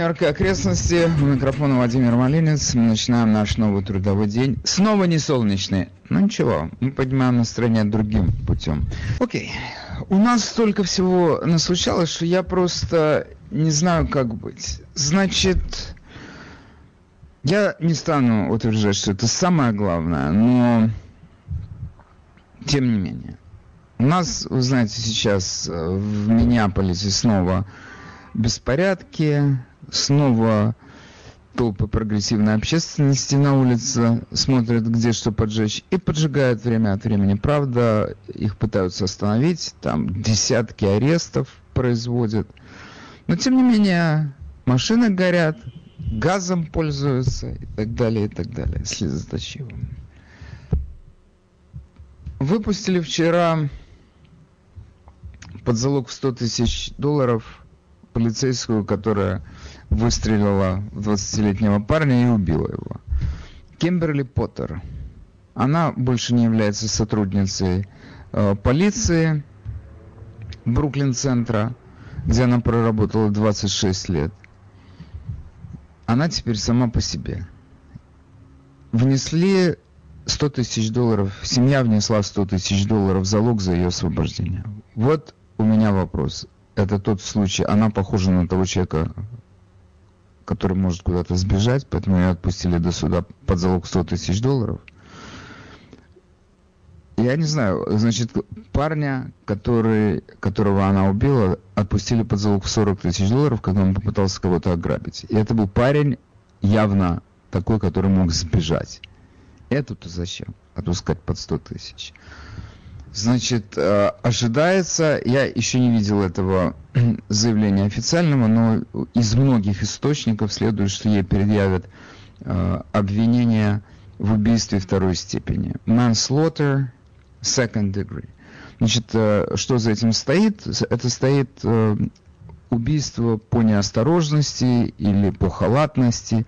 Нью-Йорк и окрестности. У микрофона Владимир Малинец. Мы начинаем наш новый трудовой день. Снова не солнечный. Ну ничего, мы поднимаем настроение другим путем. Окей. У нас столько всего наслучалось, что я просто не знаю, как быть. Значит, я не стану утверждать, что это самое главное, но тем не менее. У нас, вы знаете, сейчас в Миннеаполисе снова беспорядки, снова толпы прогрессивной общественности на улице смотрят, где что поджечь, и поджигают время от времени. Правда, их пытаются остановить, там десятки арестов производят. Но, тем не менее, машины горят, газом пользуются и так далее, и так далее, слезоточивым. Выпустили вчера под залог в 100 тысяч долларов полицейскую, которая выстрелила в 20-летнего парня и убила его. Кемберли Поттер. Она больше не является сотрудницей э, полиции Бруклин-центра, где она проработала 26 лет. Она теперь сама по себе. Внесли 100 тысяч долларов, семья внесла 100 тысяч долларов залог за ее освобождение. Вот у меня вопрос это тот случай, она похожа на того человека, который может куда-то сбежать, поэтому ее отпустили до суда под залог 100 тысяч долларов. Я не знаю, значит, парня, который, которого она убила, отпустили под залог в 40 тысяч долларов, когда он попытался кого-то ограбить. И это был парень явно такой, который мог сбежать. Эту-то зачем? Отпускать под 100 тысяч. Значит, э, ожидается, я еще не видел этого заявления официального, но из многих источников следует, что ей предъявят э, обвинение в убийстве второй степени. Manslaughter, second degree. Значит, э, что за этим стоит? Это стоит убийство по неосторожности или по халатности,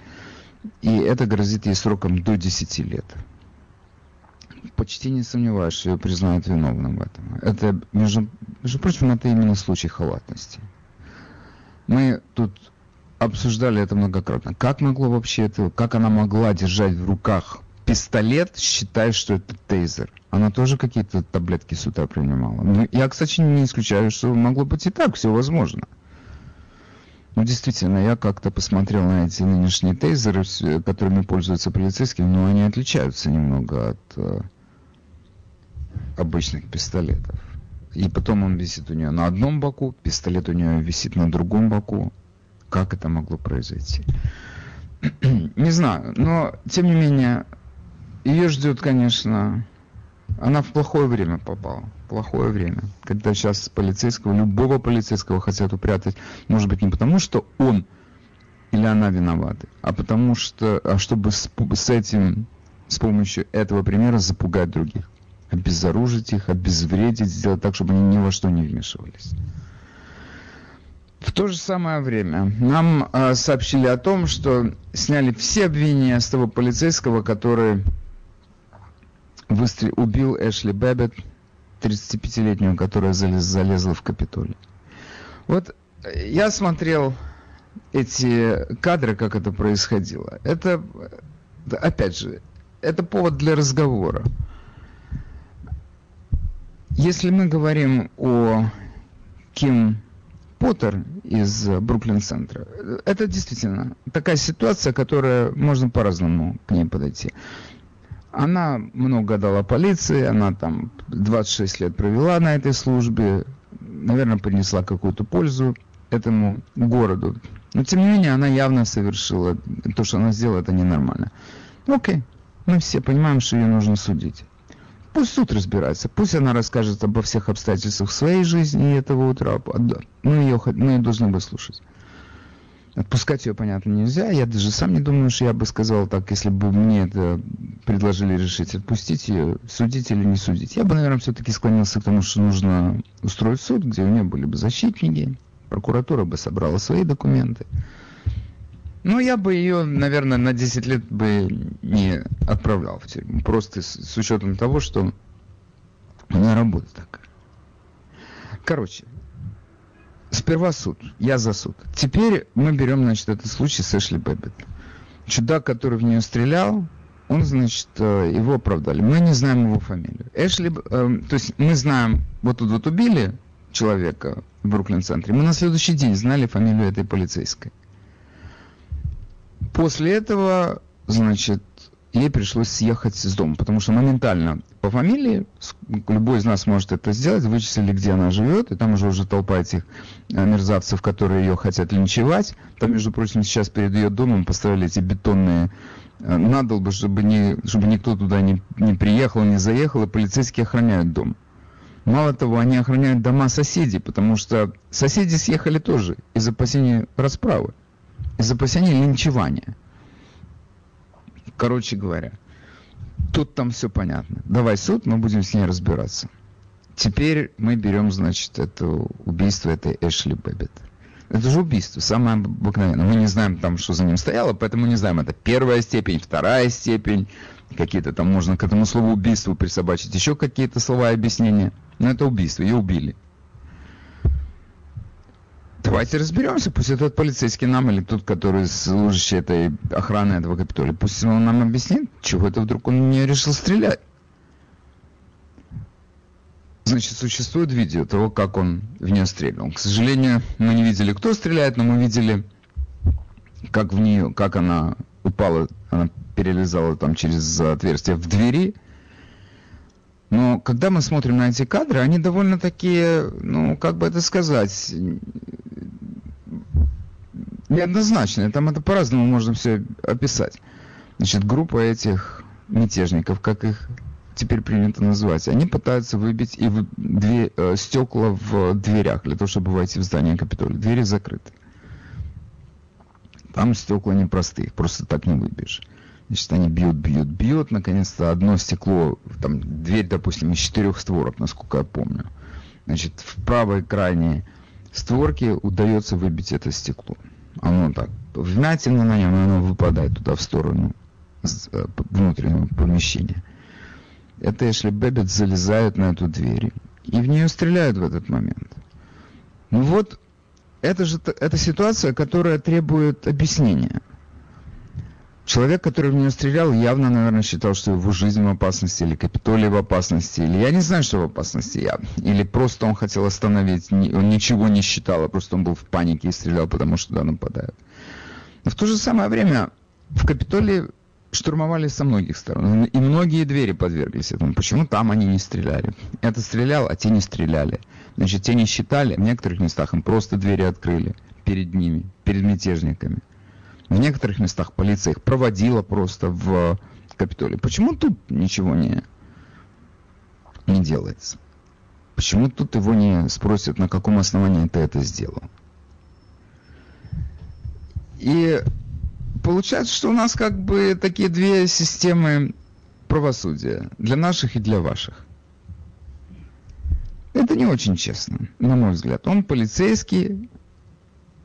и это грозит ей сроком до 10 лет почти не сомневаюсь, что ее признают виновным в этом. Это, между, между прочим, это именно случай халатности. Мы тут обсуждали это многократно. Как могло вообще это, как она могла держать в руках пистолет, считая, что это тейзер? Она тоже какие-то таблетки с утра принимала. Ну, я, кстати, не исключаю, что могло быть и так, все возможно. Ну, действительно, я как-то посмотрел на эти нынешние тейзеры, которыми пользуются полицейские, но они отличаются немного от э, обычных пистолетов. И потом он висит у нее на одном боку, пистолет у нее висит на другом боку. Как это могло произойти? Не знаю, но тем не менее, ее ждет, конечно, она в плохое время попала. Плохое время. Когда сейчас полицейского, любого полицейского хотят упрятать, может быть, не потому, что он или она виноваты, а потому что, а чтобы с, с этим, с помощью этого примера запугать других обезоружить их, обезвредить, сделать так, чтобы они ни во что не вмешивались. В то же самое время нам э, сообщили о том, что сняли все обвинения с того полицейского, который выстрел, убил Эшли Бэббет, 35-летнюю, которая залез, залезла в Капитолий. Вот я смотрел эти кадры, как это происходило. Это, опять же, это повод для разговора. Если мы говорим о Ким Поттер из Бруклин-центра, это действительно такая ситуация, которая можно по-разному к ней подойти. Она много дала полиции, она там 26 лет провела на этой службе, наверное, принесла какую-то пользу этому городу. Но, тем не менее, она явно совершила то, что она сделала, это ненормально. Окей, мы все понимаем, что ее нужно судить. Пусть суд разбирается, пусть она расскажет обо всех обстоятельствах своей жизни и этого утра. Мы ее, мы ее должны выслушать. Отпускать ее, понятно, нельзя. Я даже сам не думаю, что я бы сказал так, если бы мне это предложили решить, отпустить ее, судить или не судить. Я бы, наверное, все-таки склонился к тому, что нужно устроить суд, где у нее были бы защитники, прокуратура бы собрала свои документы. Ну, я бы ее, наверное, на 10 лет бы не отправлял в тюрьму. Просто с, с учетом того, что она работа такая. Короче, Сперва суд. Я за суд. Теперь мы берем, значит, этот случай с Эшли Бэббит. Чудак, который в нее стрелял, он, значит, э, его оправдали. Мы не знаем его фамилию. Эшли, э, то есть мы знаем, вот тут вот убили человека в Бруклин-центре, мы на следующий день знали фамилию этой полицейской. После этого, значит, ей пришлось съехать из дома, потому что моментально по фамилии, любой из нас может это сделать, вычислили, где она живет, и там уже уже толпа этих э, мерзавцев, которые ее хотят линчевать. Там, между прочим, сейчас перед ее домом поставили эти бетонные э, надолбы, чтобы, не, чтобы никто туда не, не приехал, не заехал, и полицейские охраняют дом. Мало того, они охраняют дома соседей, потому что соседи съехали тоже из опасения расправы, из опасения линчевания. Короче говоря, тут там все понятно. Давай суд, мы будем с ней разбираться. Теперь мы берем, значит, это убийство этой Эшли Бэббит. Это же убийство, самое обыкновенное. Мы не знаем там, что за ним стояло, поэтому не знаем, это первая степень, вторая степень, какие-то там можно к этому слову убийству присобачить еще какие-то слова и объяснения. Но это убийство, ее убили. Давайте разберемся, пусть этот полицейский нам или тот, который служащий этой охраны этого Капитолия, пусть он нам объяснит, чего это вдруг он не решил стрелять. Значит, существует видео того, как он в нее стрелял. К сожалению, мы не видели, кто стреляет, но мы видели, как в нее, как она упала, она перелезала там через отверстие в двери, но когда мы смотрим на эти кадры, они довольно такие, ну, как бы это сказать, неоднозначные. Там это по-разному можно все описать. Значит, группа этих мятежников, как их теперь принято называть, они пытаются выбить и в две, э, стекла в дверях для того, чтобы войти в здание Капитолия. Двери закрыты. Там стекла непростые, их просто так не выбьешь. Значит, они бьют, бьют, бьют. Наконец-то одно стекло, там дверь, допустим, из четырех створок, насколько я помню. Значит, в правой крайней створке удается выбить это стекло. Оно так, вмятина на нем, и оно выпадает туда в сторону э, внутреннего помещения. Это Эшли Бэббит залезает на эту дверь. И в нее стреляют в этот момент. Ну вот, это же это ситуация, которая требует объяснения. Человек, который в нее стрелял, явно, наверное, считал, что его жизнь в опасности, или Капитолий в опасности, или я не знаю, что в опасности я. Или просто он хотел остановить, он ничего не считал, а просто он был в панике и стрелял, потому что туда нападают. Но в то же самое время в Капитолии штурмовали со многих сторон. И многие двери подверглись этому. Почему там они не стреляли? Это стрелял, а те не стреляли. Значит, те не считали, в некоторых местах им просто двери открыли перед ними, перед мятежниками. В некоторых местах полиция их проводила просто в Капитолий. Почему тут ничего не, не делается? Почему тут его не спросят, на каком основании ты это сделал? И получается, что у нас как бы такие две системы правосудия. Для наших и для ваших. Это не очень честно, на мой взгляд. Он полицейский,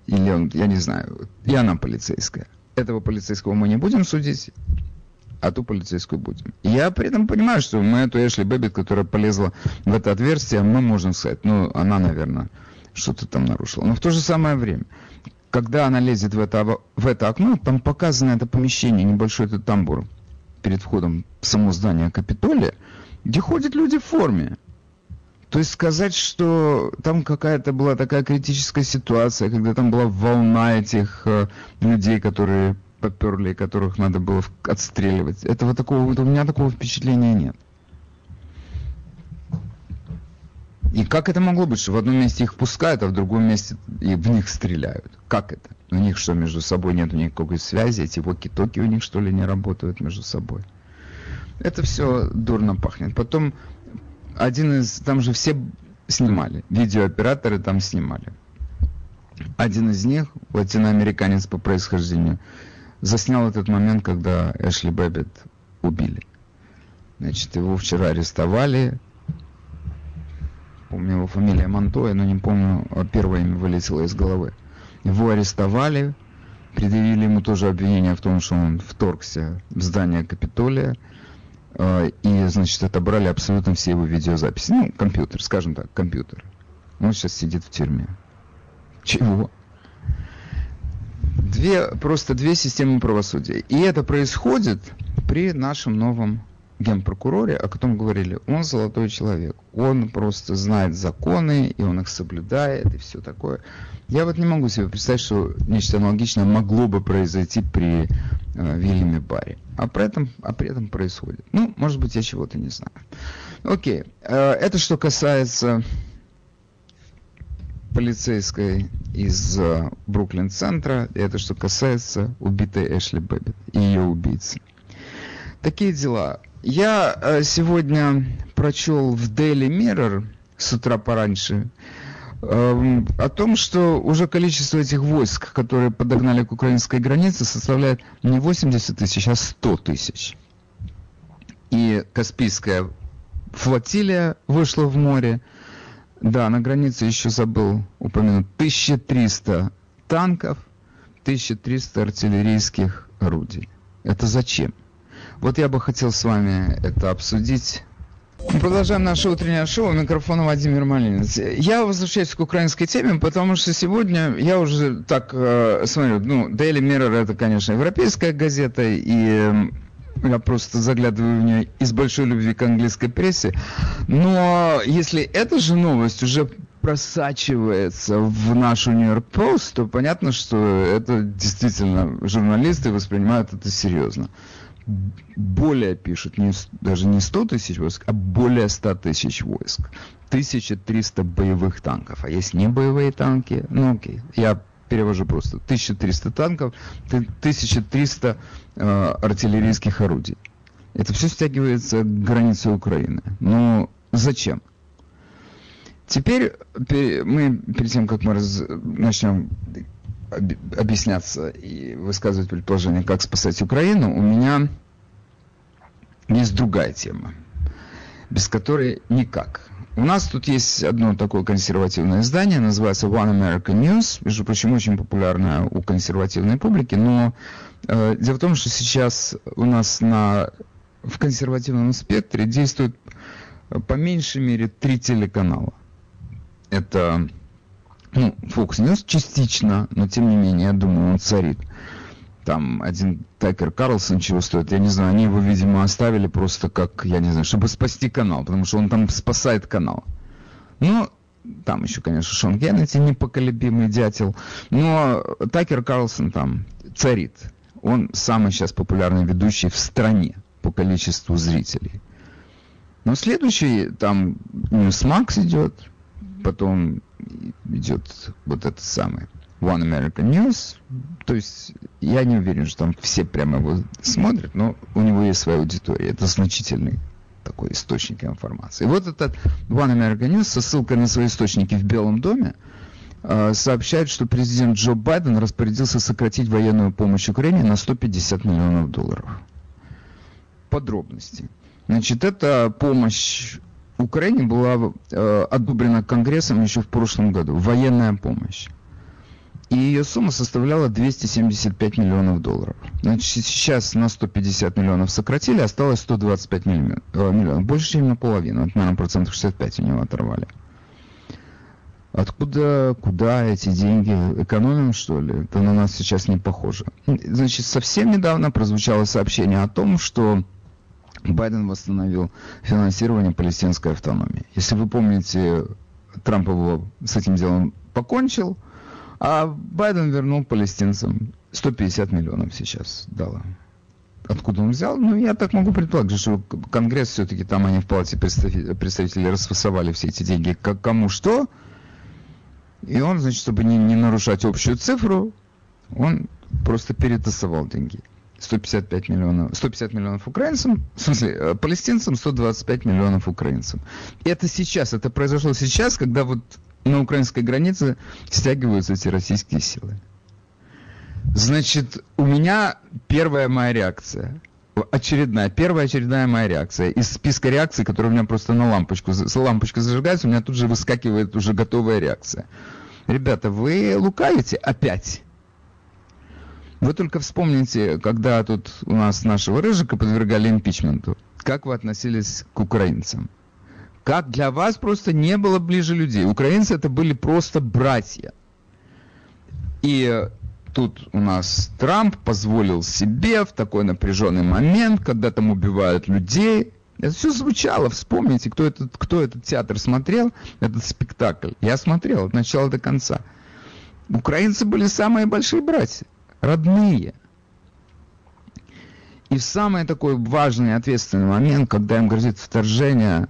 или он, я не знаю, и она полицейская. Этого полицейского мы не будем судить, а ту полицейскую будем. Я при этом понимаю, что мы эту Эшли Бэббит, которая полезла в это отверстие, мы можем сказать, ну, она, наверное, что-то там нарушила. Но в то же самое время, когда она лезет в это, в это окно, там показано это помещение, небольшой этот тамбур перед входом в само здание Капитолия, где ходят люди в форме. То есть сказать, что там какая-то была такая критическая ситуация, когда там была волна этих э, людей, которые поперли, которых надо было отстреливать. Этого такого, у меня такого впечатления нет. И как это могло быть, что в одном месте их пускают, а в другом месте и в них стреляют? Как это? У них что, между собой нет никакой связи? Эти воки-токи у них, что ли, не работают между собой? Это все дурно пахнет. Потом один из, там же все снимали, видеооператоры там снимали. Один из них, латиноамериканец по происхождению, заснял этот момент, когда Эшли Бэббит убили. Значит, его вчера арестовали. Помню его фамилия Монтоя, но не помню, а первое имя вылетело из головы. Его арестовали, предъявили ему тоже обвинение в том, что он вторгся в здание Капитолия – и, значит, отобрали абсолютно все его видеозаписи. Ну, компьютер, скажем так, компьютер. Он сейчас сидит в тюрьме. Чего? Две, просто две системы правосудия. И это происходит при нашем новом генпрокуроре, о котором говорили, он золотой человек, он просто знает законы, и он их соблюдает, и все такое. Я вот не могу себе представить, что нечто аналогичное могло бы произойти при э, Вильяме Барри. А при, этом, а при этом происходит. Ну, может быть, я чего-то не знаю. Окей. Э, это что касается полицейской из э, Бруклин-центра. Это что касается убитой Эшли Бэббит и ее убийцы. Такие дела. Я э, сегодня прочел в Daily Mirror с утра пораньше эм, о том, что уже количество этих войск, которые подогнали к украинской границе, составляет не 80 тысяч, а 100 тысяч. И Каспийская флотилия вышла в море. Да, на границе еще забыл упомянуть 1300 танков, 1300 артиллерийских орудий. Это зачем? Вот я бы хотел с вами это обсудить. Продолжаем наше утреннее шоу. Микрофон Владимир Малинец. Я возвращаюсь к украинской теме, потому что сегодня я уже так э, смотрю, ну, Daily Mirror это, конечно, европейская газета, и я просто заглядываю в нее из большой любви к английской прессе. Но если эта же новость уже просачивается в нашу Нью-Йорк Пост, то понятно, что это действительно журналисты воспринимают это серьезно более пишут, не, даже не 100 тысяч войск, а более 100 тысяч войск. 1300 боевых танков. А есть не боевые танки? Ну окей, я перевожу просто. 1300 танков, 1300 э, артиллерийских орудий. Это все стягивается к границе Украины. Но зачем? Теперь мы, перед тем, как мы раз, начнем объясняться и высказывать предположение, как спасать Украину, у меня есть другая тема, без которой никак. У нас тут есть одно такое консервативное издание, называется One American News, между прочим, очень популярное у консервативной публики, но э, дело в том, что сейчас у нас на, в консервативном спектре действует э, по меньшей мере три телеканала. Это ну, Fox News частично, но тем не менее, я думаю, он царит. Там один Такер Карлсон чего стоит, я не знаю, они его, видимо, оставили просто как, я не знаю, чтобы спасти канал, потому что он там спасает канал. Ну, там еще, конечно, Шон Кеннеди, непоколебимый дятел, но Такер Карлсон там царит. Он самый сейчас популярный ведущий в стране по количеству зрителей. Но следующий, там, Newsmax идет, потом идет вот этот самый One American News. То есть я не уверен, что там все прямо его смотрят, но у него есть своя аудитория. Это значительный такой источник информации. И вот этот One American News со ссылкой на свои источники в Белом доме э, сообщает, что президент Джо Байден распорядился сократить военную помощь Украине на 150 миллионов долларов. Подробности. Значит, это помощь Украине была э, одобрена Конгрессом еще в прошлом году военная помощь. И ее сумма составляла 275 миллионов долларов. Значит, сейчас на 150 миллионов сократили, осталось 125 миллион, э, миллионов. Больше, чем наполовину. Это, наверное, процентов 65 у него оторвали. Откуда, куда эти деньги? Экономим, что ли? Это на нас сейчас не похоже. Значит, совсем недавно прозвучало сообщение о том, что Байден восстановил финансирование палестинской автономии. Если вы помните, Трамп его с этим делом покончил, а Байден вернул палестинцам 150 миллионов сейчас дала. Откуда он взял? Ну, я так могу предположить, что Конгресс все-таки там они в палате представителей расфасовали все эти деньги как кому что. И он, значит, чтобы не, не нарушать общую цифру, он просто перетасовал деньги. 155 миллионов, 150 миллионов украинцам, в смысле, э, палестинцам 125 миллионов украинцам. И это сейчас, это произошло сейчас, когда вот на украинской границе стягиваются эти российские силы. Значит, у меня первая моя реакция, очередная, первая очередная моя реакция из списка реакций, которые у меня просто на лампочку, лампочка зажигается, у меня тут же выскакивает уже готовая реакция. Ребята, вы лукавите опять? Вы только вспомните, когда тут у нас нашего Рыжика подвергали импичменту, как вы относились к украинцам. Как для вас просто не было ближе людей. Украинцы это были просто братья. И тут у нас Трамп позволил себе в такой напряженный момент, когда там убивают людей, это все звучало, вспомните, кто этот, кто этот театр смотрел, этот спектакль. Я смотрел от начала до конца. Украинцы были самые большие братья, родные. И самый такой важный и ответственный момент, когда им грозит вторжение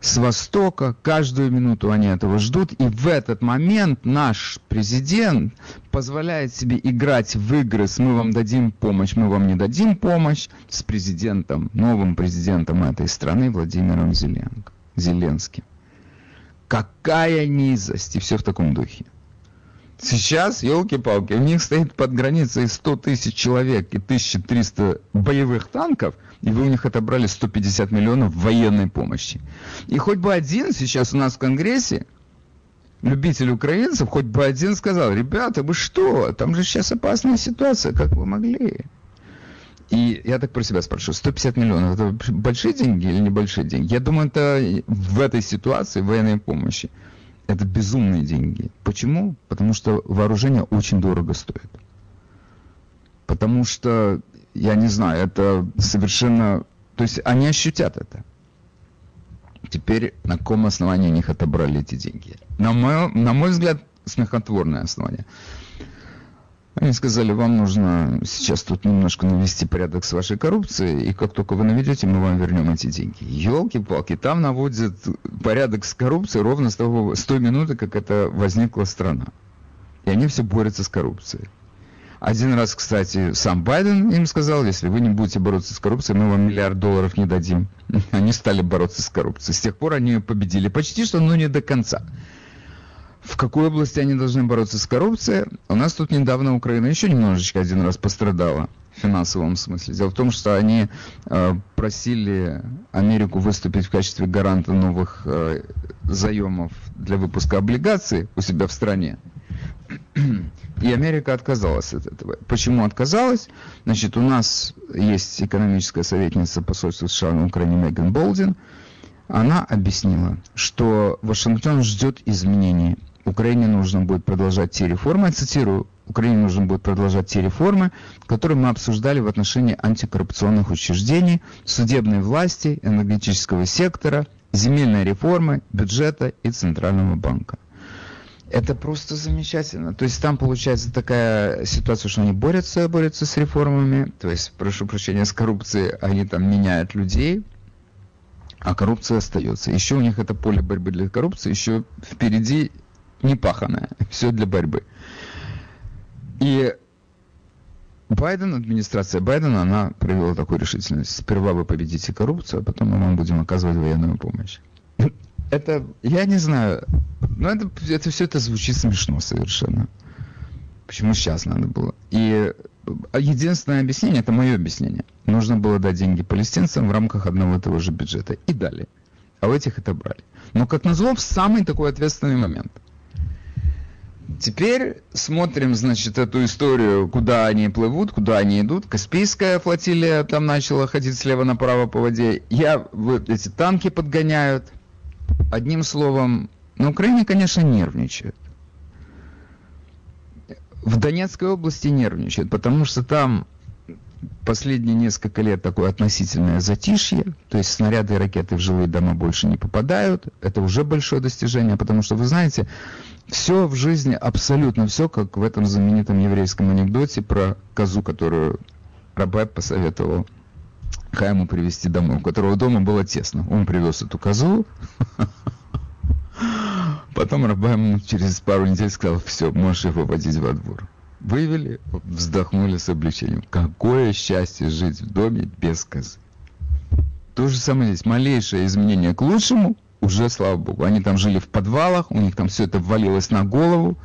с востока, каждую минуту они этого ждут, и в этот момент наш президент позволяет себе играть в игры с «мы вам дадим помощь, мы вам не дадим помощь» с президентом, новым президентом этой страны Владимиром Зеленко, Зеленским. Какая низость! И все в таком духе. Сейчас, елки-палки, у них стоит под границей 100 тысяч человек и 1300 боевых танков, и вы у них отобрали 150 миллионов военной помощи. И хоть бы один сейчас у нас в Конгрессе, любитель украинцев, хоть бы один сказал, ребята, вы что, там же сейчас опасная ситуация, как вы могли? И я так про себя спрашиваю, 150 миллионов, это большие деньги или небольшие деньги? Я думаю, это в этой ситуации военной помощи это безумные деньги. Почему? Потому что вооружение очень дорого стоит. Потому что, я не знаю, это совершенно... То есть они ощутят это. Теперь на каком основании у них отобрали эти деньги? На мой, на мой взгляд, смехотворное основание. Они сказали, вам нужно сейчас тут немножко навести порядок с вашей коррупцией, и как только вы наведете, мы вам вернем эти деньги. Елки-палки, там наводят порядок с коррупцией ровно с, того, с той минуты, как это возникла страна. И они все борются с коррупцией. Один раз, кстати, сам Байден им сказал, если вы не будете бороться с коррупцией, мы вам миллиард долларов не дадим. Они стали бороться с коррупцией. С тех пор они ее победили почти что, но не до конца в какой области они должны бороться с коррупцией. У нас тут недавно Украина еще немножечко один раз пострадала в финансовом смысле. Дело в том, что они э, просили Америку выступить в качестве гаранта новых э, заемов для выпуска облигаций у себя в стране. И Америка отказалась от этого. Почему отказалась? Значит, у нас есть экономическая советница посольства США на Украине Меган Болдин. Она объяснила, что Вашингтон ждет изменений Украине нужно будет продолжать те реформы, я цитирую, Украине нужно будет продолжать те реформы, которые мы обсуждали в отношении антикоррупционных учреждений, судебной власти, энергетического сектора, земельной реформы, бюджета и Центрального банка. Это просто замечательно. То есть там получается такая ситуация, что они борются, борются с реформами, то есть, прошу прощения, с коррупцией, они там меняют людей, а коррупция остается. Еще у них это поле борьбы для коррупции, еще впереди непаханное. Все для борьбы. И Байден, администрация Байдена, она проявила такую решительность. Сперва вы победите коррупцию, а потом мы вам будем оказывать военную помощь. Это, я не знаю, но это, это все это звучит смешно совершенно. Почему сейчас надо было? И единственное объяснение, это мое объяснение. Нужно было дать деньги палестинцам в рамках одного и того же бюджета. И дали. А у этих это брали. Но, как назло, в самый такой ответственный момент – Теперь смотрим, значит, эту историю, куда они плывут, куда они идут. Каспийская флотилия там начала ходить слева направо по воде. Я, вот эти танки подгоняют. Одним словом, на Украине, конечно, нервничают. В Донецкой области нервничают, потому что там последние несколько лет такое относительное затишье, то есть снаряды и ракеты в жилые дома больше не попадают. Это уже большое достижение, потому что, вы знаете, все в жизни, абсолютно все, как в этом знаменитом еврейском анекдоте про козу, которую Рабай посоветовал Хайму привезти домой, у которого дома было тесно. Он привез эту козу, потом Рабай ему через пару недель сказал, все, можешь его водить во двор. Вывели, вздохнули с облегчением. Какое счастье жить в доме без козы. То же самое здесь. Малейшее изменение к лучшему, уже, слава богу. Они там жили в подвалах, у них там все это ввалилось на голову.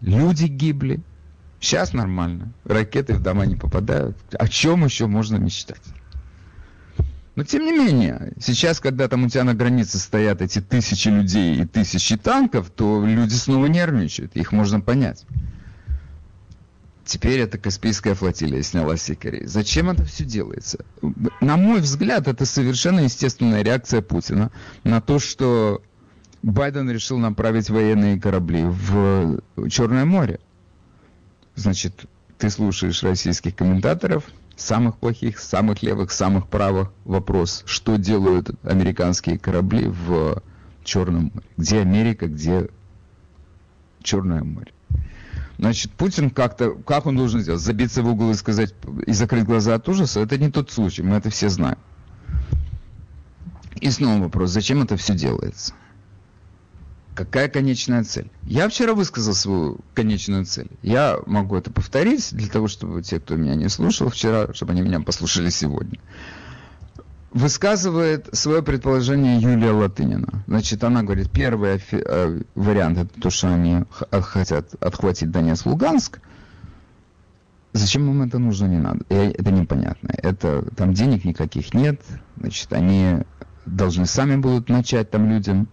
Люди гибли. Сейчас нормально. Ракеты в дома не попадают. О чем еще можно мечтать? Но тем не менее, сейчас, когда там у тебя на границе стоят эти тысячи людей и тысячи танков, то люди снова нервничают. Их можно понять. Теперь эта Каспийская флотилия сняла с якорей. Зачем это все делается? На мой взгляд, это совершенно естественная реакция Путина на то, что Байден решил направить военные корабли в Черное море. значит, ты слушаешь российских комментаторов, самых плохих, самых левых, самых правых. Вопрос, что делают американские корабли в Черном море? Где Америка, где Черное море? Значит, Путин как-то, как он должен сделать? Забиться в угол и сказать, и закрыть глаза от ужаса? Это не тот случай, мы это все знаем. И снова вопрос, зачем это все делается? Какая конечная цель? Я вчера высказал свою конечную цель. Я могу это повторить для того, чтобы те, кто меня не слушал вчера, чтобы они меня послушали сегодня высказывает свое предположение Юлия Латынина. Значит, она говорит, первый э, вариант это то, что они хотят отхватить Донецк, Луганск. Зачем им это нужно, не надо. Это непонятно. Это, там денег никаких нет. Значит, они должны сами будут начать там людям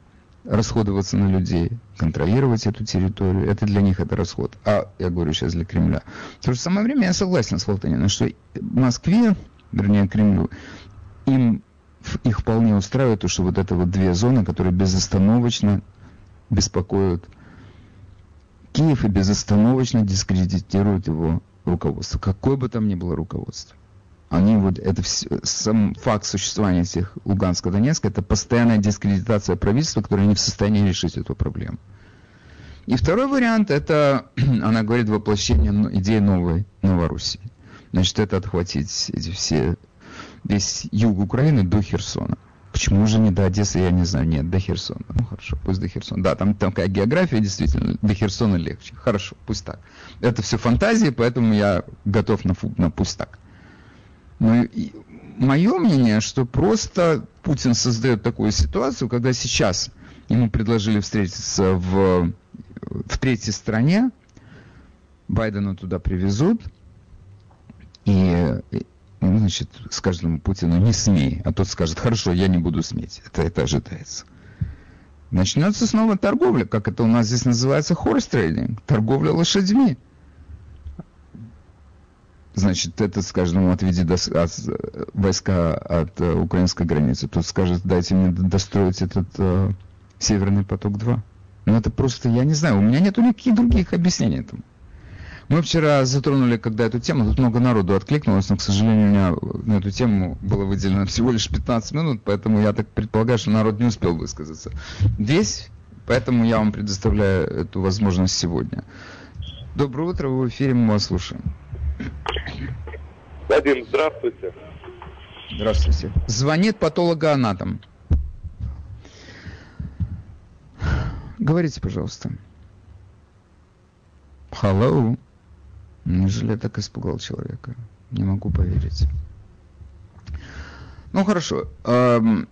расходоваться на людей, контролировать эту территорию. Это для них это расход. А я говорю сейчас для Кремля. В то же самое время я согласен с Латыниной, что в Москве, вернее Кремлю, им их вполне устраивает то, что вот это вот две зоны, которые безостановочно беспокоят Киев и безостановочно дискредитируют его руководство. Какое бы там ни было руководство. Они вот, это все, сам факт существования этих Луганска, Донецка, это постоянная дискредитация правительства, которое не в состоянии решить эту проблему. И второй вариант, это, она говорит, воплощение идеи новой Новороссии. Значит, это отхватить эти все весь юг Украины до Херсона. Почему же не до Одессы, я не знаю. Нет, до Херсона. Ну хорошо, пусть до Херсона. Да, там, такая география, действительно, до Херсона легче. Хорошо, пусть так. Это все фантазии, поэтому я готов на, на пусть так. Но и, мое мнение, что просто Путин создает такую ситуацию, когда сейчас ему предложили встретиться в, в третьей стране, Байдена туда привезут, и ну, значит, скажет ему Путину, не смей, а тот скажет, хорошо, я не буду сметь. Это, это ожидается. Начнется снова торговля, как это у нас здесь называется, хорс трейдинг, торговля лошадьми. Значит, этот скажет ему, отведи до, от, войска от uh, украинской границы. Тот скажет, дайте мне достроить этот uh, Северный поток-2. Ну, это просто, я не знаю, у меня нет никаких других объяснений этому. Мы вчера затронули, когда эту тему, тут много народу откликнулось, но, к сожалению, у меня на эту тему было выделено всего лишь 15 минут, поэтому я так предполагаю, что народ не успел высказаться. Весь, поэтому я вам предоставляю эту возможность сегодня. Доброе утро, вы в эфире, мы вас слушаем. Вадим, здравствуйте. Здравствуйте. Звонит патологоанатом. Говорите, пожалуйста. Hello. Неужели я так испугал человека? Не могу поверить. Ну хорошо. Эм,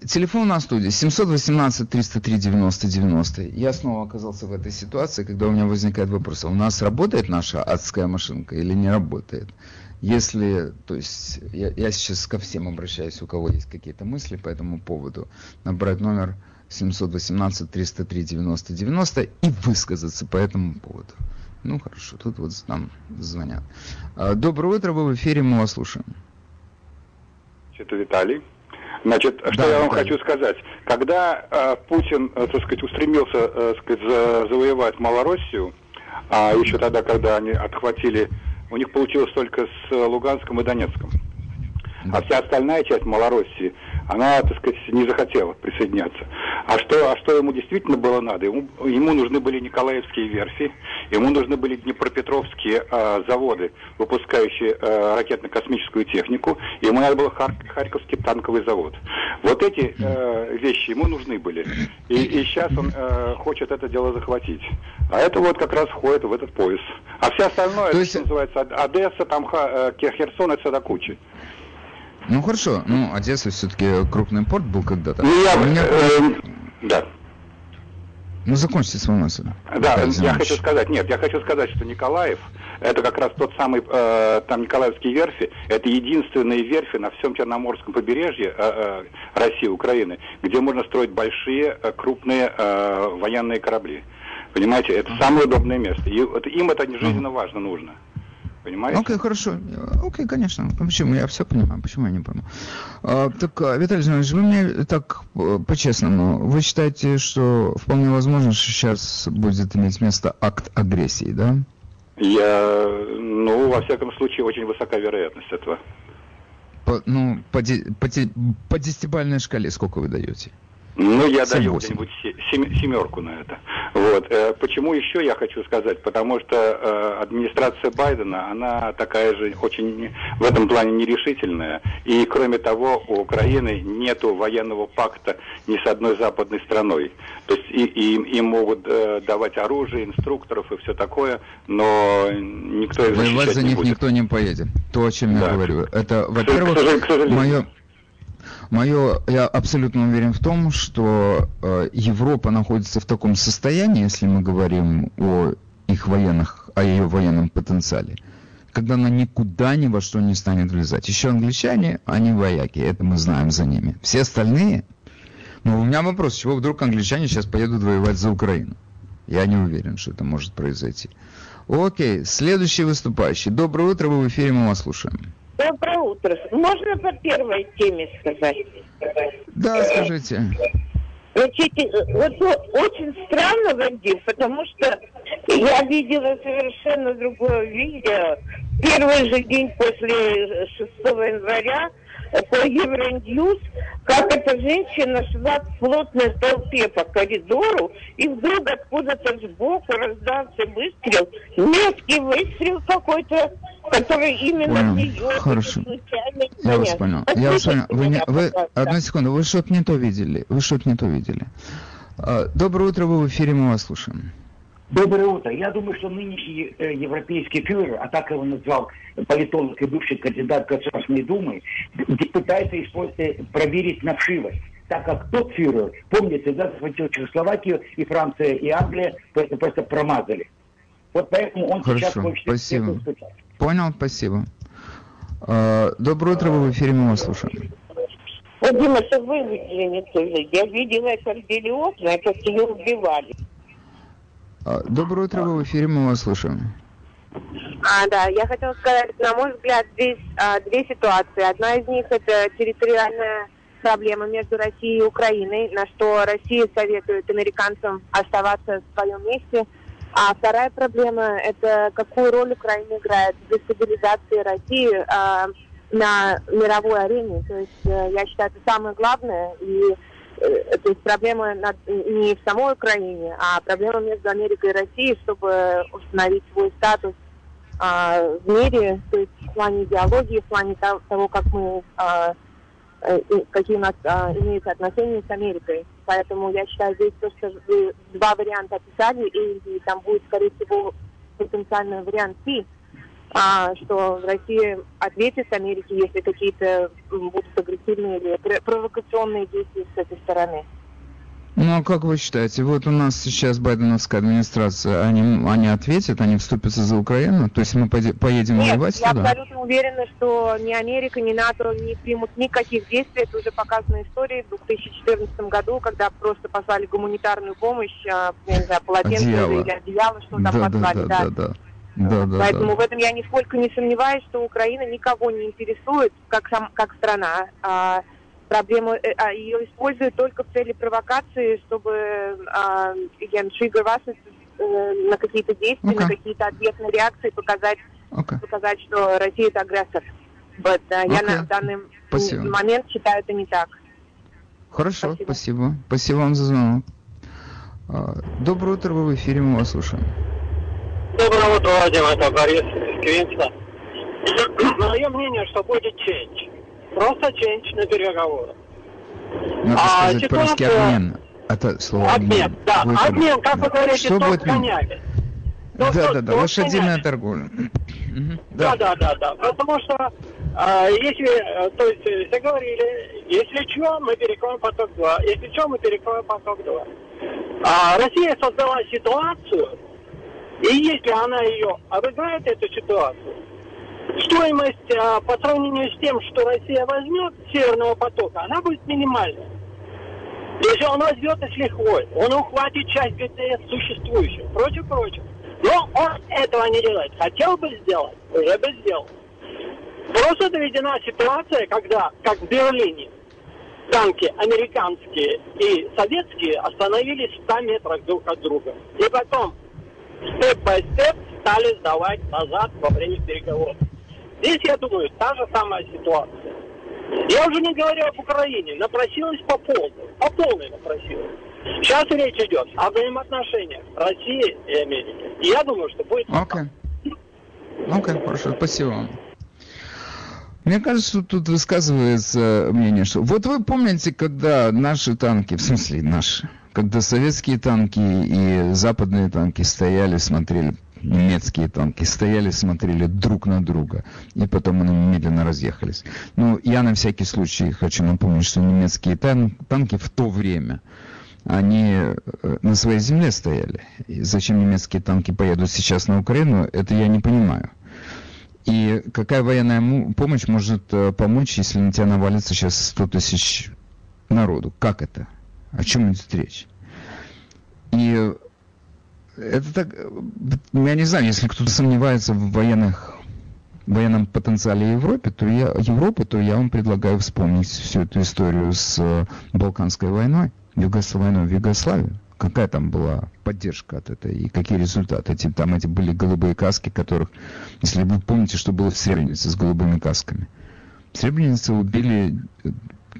телефон на студии 718 303 90 90. Я снова оказался в этой ситуации, когда у меня возникает вопрос, а у нас работает наша адская машинка или не работает? Если, то есть, я, я сейчас ко всем обращаюсь, у кого есть какие-то мысли по этому поводу, набрать номер 718 303 90 90 и высказаться по этому поводу. Ну хорошо, тут вот нам звонят. А, доброе утро, вы в эфире, мы вас слушаем. Это Виталий. Значит, что да, я вам Виталий. хочу сказать. Когда э, Путин, э, так сказать, устремился, э, сказать, за, завоевать Малороссию, а еще тогда, когда они отхватили, у них получилось только с Луганском и Донецком. Да. А вся остальная часть Малороссии она, так сказать, не захотела присоединяться. А что, а что ему действительно было надо? Ему, ему нужны были Николаевские верфи, ему нужны были Днепропетровские э, заводы, выпускающие э, ракетно-космическую технику, ему надо было Хар- Харьковский танковый завод. Вот эти э, вещи ему нужны были. И, и сейчас он э, хочет это дело захватить. А это вот как раз входит в этот пояс. А все остальное, То есть... это называется Одесса, там э, Херсон, это до кучи. Ну хорошо, ну Одесса все-таки крупный порт был когда-то. Ну я... Меня... Э, да. Ну закончите свою мысль. Да, я хочу сказать, нет, я хочу сказать, что Николаев, это как раз тот самый, э, там Николаевские верфи, это единственные верфи на всем Черноморском побережье э, э, России, Украины, где можно строить большие, э, крупные э, военные корабли. Понимаете, это самое удобное место. И это, им это жизненно важно нужно. Понимаете? Окей, okay, хорошо. Окей, okay, конечно. Почему? Я все понимаю. Почему я не пойму? А, так, а, Виталий Зинович, вы мне так э, по-честному, вы считаете, что вполне возможно, что сейчас будет иметь место акт агрессии, да? Я, ну, во всяком случае, очень высока вероятность этого. По, ну, по, по, по десятибальной шкале сколько вы даете? Ну, я даю где-нибудь семерку на это. Вот. Э, почему еще я хочу сказать? Потому что э, администрация Байдена, она такая же очень в этом плане нерешительная. И, кроме того, у Украины нет военного пакта ни с одной западной страной. То есть и, и, им могут э, давать оружие, инструкторов и все такое, но никто их Воевать за них будет. никто не поедет. То, о чем да. я говорю. Это, во-первых, мое Мое, я абсолютно уверен в том, что э, Европа находится в таком состоянии, если мы говорим о их военных, о ее военном потенциале, когда она никуда ни во что не станет влезать. Еще англичане, они вояки, это мы знаем за ними. Все остальные, ну у меня вопрос, чего вдруг англичане сейчас поедут воевать за Украину? Я не уверен, что это может произойти. Окей, следующий выступающий. Доброе утро, вы в эфире, мы вас слушаем. Доброе утро. Можно по первой теме сказать? Да, скажите. Значит, вот очень странно, Вадим, потому что я видела совершенно другое видео. Первый же день после 6 января по Евроньюз, как эта женщина шла в плотной толпе по коридору, и вдруг откуда-то сбоку раздался выстрел, меткий выстрел какой-то, который именно понял. нее. Хорошо. Я вас понял. Я вас понял. Вы, не, вы, одну секунду, вы что-то не то видели. Вы что-то не то видели. А, доброе утро, вы в эфире, мы вас слушаем. Доброе утро. Я думаю, что нынешний э, европейский фюрер, а так его назвал политолог и бывший кандидат Государственной Думы, пытается использовать, э, проверить на вшивость. Так как тот фюрер, помните, да, захватил Чехословакию, и Франция, и Англия просто, просто промазали. Вот поэтому он Хорошо, сейчас хочет... спасибо. Понял, спасибо. А, доброе утро, вы в эфире, мы вас слушаем. Вот, Дима, что вы видели тоже. Я видела, как били окна, как ее убивали. А, доброе утро, вы в эфире, мы вас слушаем. А, да, я хотела сказать, на мой взгляд, здесь а, две ситуации. Одна из них это территориальная проблема между Россией и Украиной, на что Россия советует американцам оставаться в своем месте. А вторая проблема – это какую роль Украина играет в дестабилизации России а, на мировой арене. То есть э, я считаю, это самое главное. И то есть проблема не в самой Украине, а проблема между Америкой и Россией, чтобы установить свой статус а, в мире, то есть в плане идеологии, в плане того, как мы, а, э, какие у нас а, имеются отношения с Америкой. Поэтому я считаю, здесь то, что вы два варианта описали, и там будет, скорее всего, потенциальный вариант Си, а, что Россия ответит Америке, если какие-то будут агрессивные или провокационные действия с этой стороны. Ну, а как вы считаете, вот у нас сейчас байденовская администрация, они, они ответят, они вступятся за Украину? То есть мы поедем Нет, воевать я туда? я абсолютно уверена, что ни Америка, ни НАТО не примут никаких действий. Это уже показана история в 2014 году, когда просто послали гуманитарную помощь, а, я не знаю, полотенце или одеяло, что там да, послали. Да, да, да. да. Да, да, Поэтому да. в этом я нисколько не сомневаюсь, что Украина никого не интересует как, сам, как страна. А, проблему э, а, ее используют только в цели провокации, чтобы а, again, trigger вас э, на какие-то действия, okay. на какие-то ответные реакции, показать, okay. показать, что Россия это агрессор. But, uh, okay. Я на данный спасибо. момент считаю это не так. Хорошо, спасибо. Спасибо, спасибо вам за звонок. Доброе утро, вы в эфире, мы вас слушаем. Доброе утро, Вадим, это Борис из Квинса. Мое мнение, что будет change. Просто change на переговорах. Надо а, сказать по-русски обмен. Это слово обмен. Обмен, да. Вы обмен, как вы говорите, что будет конями. Да, да, да, да, лошадиная торговля. Да, да, да, да. Потому что а, если, то есть, все говорили, если что, мы перекроем поток 2. Если что, мы перекроем поток 2. А Россия создала ситуацию, и если она ее обыграет, эту ситуацию, стоимость а, по сравнению с тем, что Россия возьмет Северного потока, она будет минимальная. Если он возьмет их лихвой, он ухватит часть ГТС существующих, против прочих. Но он этого не делает. Хотел бы сделать, уже бы сделал. Просто доведена ситуация, когда, как в Берлине, танки американские и советские остановились в 100 метрах друг от друга. И потом степ-бай-степ стали сдавать назад во время переговоров. Здесь, я думаю, та же самая ситуация. Я уже не говорю об Украине, напросилась по полной, по полной напросилась. Сейчас речь идет о взаимоотношениях России и Америки. И я думаю, что будет... Окей. Okay. Окей, okay, хорошо, спасибо вам. Мне кажется, что тут высказывается мнение, что вот вы помните, когда наши танки, в смысле наши, когда советские танки и западные танки стояли, смотрели, немецкие танки стояли, смотрели друг на друга, и потом они медленно разъехались. Ну, я на всякий случай хочу напомнить, что немецкие тан танки в то время, они э, на своей земле стояли. И зачем немецкие танки поедут сейчас на Украину, это я не понимаю. И какая военная помощь может э, помочь, если на тебя навалится сейчас 100 тысяч народу? Как это? О чем идет речь? И это так... Я не знаю, если кто-то сомневается в военных военном потенциале Европы, то я, Европы, то я вам предлагаю вспомнить всю эту историю с э, Балканской войной, войной в Югославию какая там была поддержка от этой и какие результаты. Эти, там эти были голубые каски, которых, если вы помните, что было в Сребренице с голубыми касками. В Сребренице убили